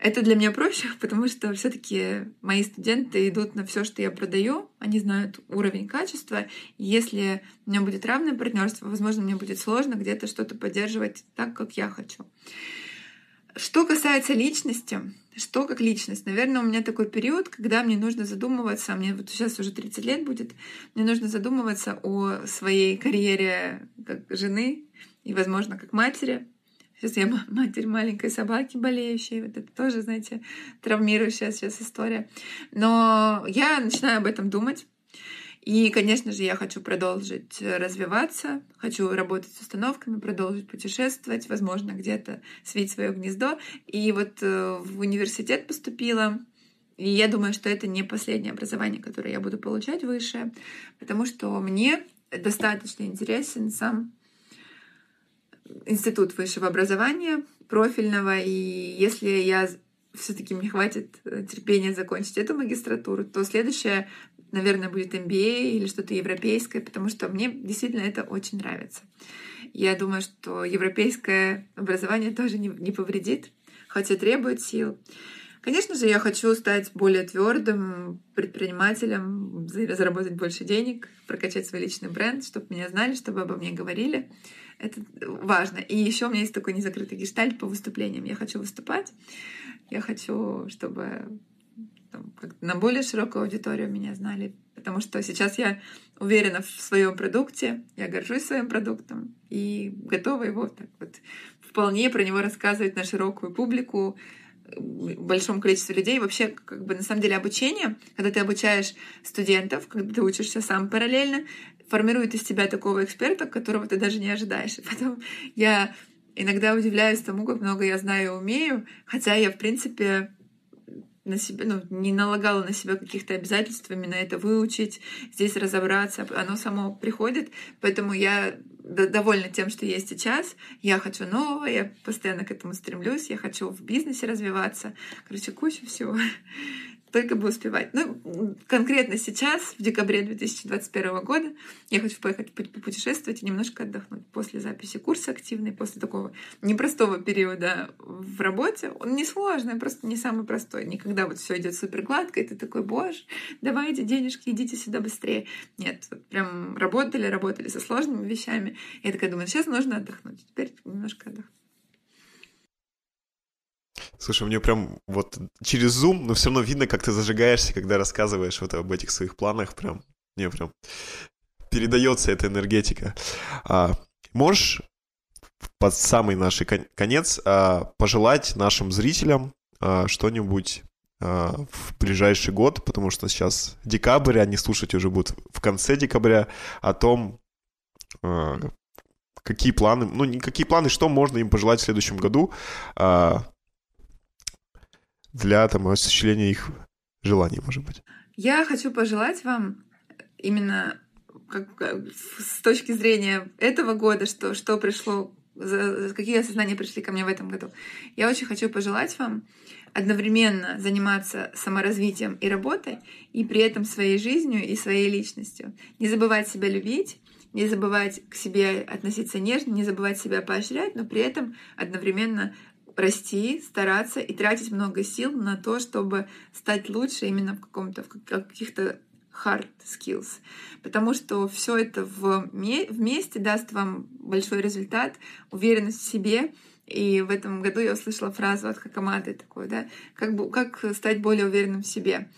Это для меня проще, потому что все-таки мои студенты идут на все, что я продаю, они знают уровень качества. И если у меня будет равное партнерство, возможно, мне будет сложно где-то что-то поддерживать так, как я хочу. Что касается личности, что как личность? Наверное, у меня такой период, когда мне нужно задумываться, мне вот сейчас уже 30 лет будет, мне нужно задумываться о своей карьере как жены и, возможно, как матери. Сейчас я матерь маленькой собаки болеющей. Вот это тоже, знаете, травмирующая сейчас история. Но я начинаю об этом думать. И, конечно же, я хочу продолжить развиваться, хочу работать с установками, продолжить путешествовать, возможно, где-то свить свое гнездо. И вот э, в университет поступила, и я думаю, что это не последнее образование, которое я буду получать высшее, потому что мне достаточно интересен сам институт высшего образования профильного, и если я все-таки мне хватит э, терпения закончить эту магистратуру, то следующее наверное, будет MBA или что-то европейское, потому что мне действительно это очень нравится. Я думаю, что европейское образование тоже не, не повредит, хотя требует сил. Конечно же, я хочу стать более твердым предпринимателем, заработать больше денег, прокачать свой личный бренд, чтобы меня знали, чтобы обо мне говорили. Это важно. И еще у меня есть такой незакрытый гештальт по выступлениям. Я хочу выступать. Я хочу, чтобы там, на более широкую аудиторию меня знали, потому что сейчас я уверена в своем продукте, я горжусь своим продуктом и готова его так вот вполне про него рассказывать на широкую публику, большому количеству людей. Вообще, как бы на самом деле обучение, когда ты обучаешь студентов, когда ты учишься сам параллельно, формирует из тебя такого эксперта, которого ты даже не ожидаешь. И потом я иногда удивляюсь тому, как много я знаю и умею, хотя я, в принципе, на себя, ну, не налагала на себя каких-то обязательств именно это выучить, здесь разобраться. Оно само приходит, поэтому я довольна тем, что есть сейчас. Я хочу нового, я постоянно к этому стремлюсь, я хочу в бизнесе развиваться. Короче, куча всего только бы успевать. Ну, конкретно сейчас, в декабре 2021 года, я хочу поехать путешествовать и немножко отдохнуть после записи курса активной, после такого непростого периода в работе. Он не сложный, просто не самый простой. Никогда вот все идет супер гладко, и ты такой, боже, давайте денежки, идите сюда быстрее. Нет, вот прям работали, работали со сложными вещами. Я такая думаю, сейчас нужно отдохнуть. Теперь немножко отдохнуть. Слушай, мне прям вот через Zoom, но все равно видно, как ты зажигаешься, когда рассказываешь вот об этих своих планах. Прям, мне прям передается эта энергетика. А, можешь под самый наш конец а, пожелать нашим зрителям а, что-нибудь а, в ближайший год, потому что сейчас декабрь, они слушать уже будут в конце декабря, о том, а, какие планы, ну, не какие планы, что можно им пожелать в следующем году, а, для там, осуществления их желаний, может быть. Я хочу пожелать вам именно как, с точки зрения этого года, что, что пришло, за, какие осознания пришли ко мне в этом году. Я очень хочу пожелать вам одновременно заниматься саморазвитием и работой, и при этом своей жизнью и своей личностью. Не забывать себя любить, не забывать к себе относиться нежно, не забывать себя поощрять, но при этом одновременно расти, стараться и тратить много сил на то, чтобы стать лучше именно в каком-то в каких-то hard skills, потому что все это вместе даст вам большой результат, уверенность в себе. И в этом году я услышала фразу от Хакаматы такой, да, как, бы, как стать более уверенным в себе.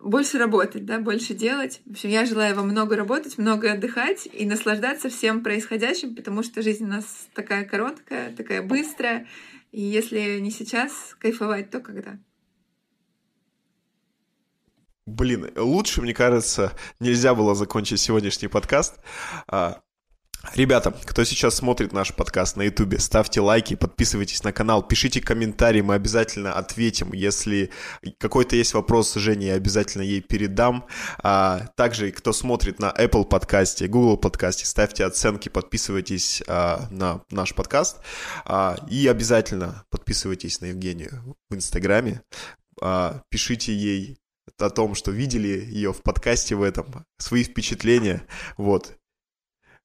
Больше работать, да, больше делать. В общем, я желаю вам много работать, много отдыхать и наслаждаться всем происходящим, потому что жизнь у нас такая короткая, такая быстрая. И если не сейчас кайфовать, то когда? Блин, лучше, мне кажется, нельзя было закончить сегодняшний подкаст. А, ребята, кто сейчас смотрит наш подкаст на ютубе, ставьте лайки, подписывайтесь на канал, пишите комментарии, мы обязательно ответим. Если какой-то есть вопрос Жене, я обязательно ей передам. А, также, кто смотрит на Apple подкасте, Google подкасте, ставьте оценки, подписывайтесь а, на наш подкаст. И обязательно подписывайтесь на Евгению в Инстаграме. Пишите ей о том, что видели ее в подкасте в этом, свои впечатления, вот.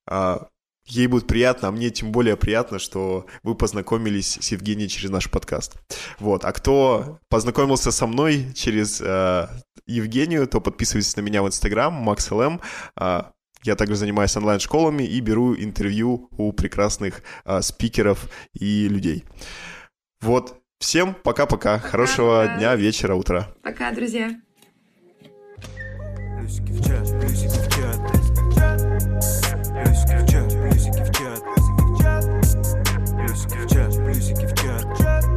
А, ей будет приятно, а мне тем более приятно, что вы познакомились с Евгенией через наш подкаст. Вот, а кто познакомился со мной через э, Евгению, то подписывайтесь на меня в Инстаграм, MaxLM. Э, я также занимаюсь онлайн-школами и беру интервью у прекрасных э, спикеров и людей. Вот, всем пока-пока, хорошего пока. дня, вечера, утра. Пока, друзья. Плюсики в чат, плюсики в чат Chat. Music и в чат, Music и в чат, Music и в чат, Music и в чат, Music.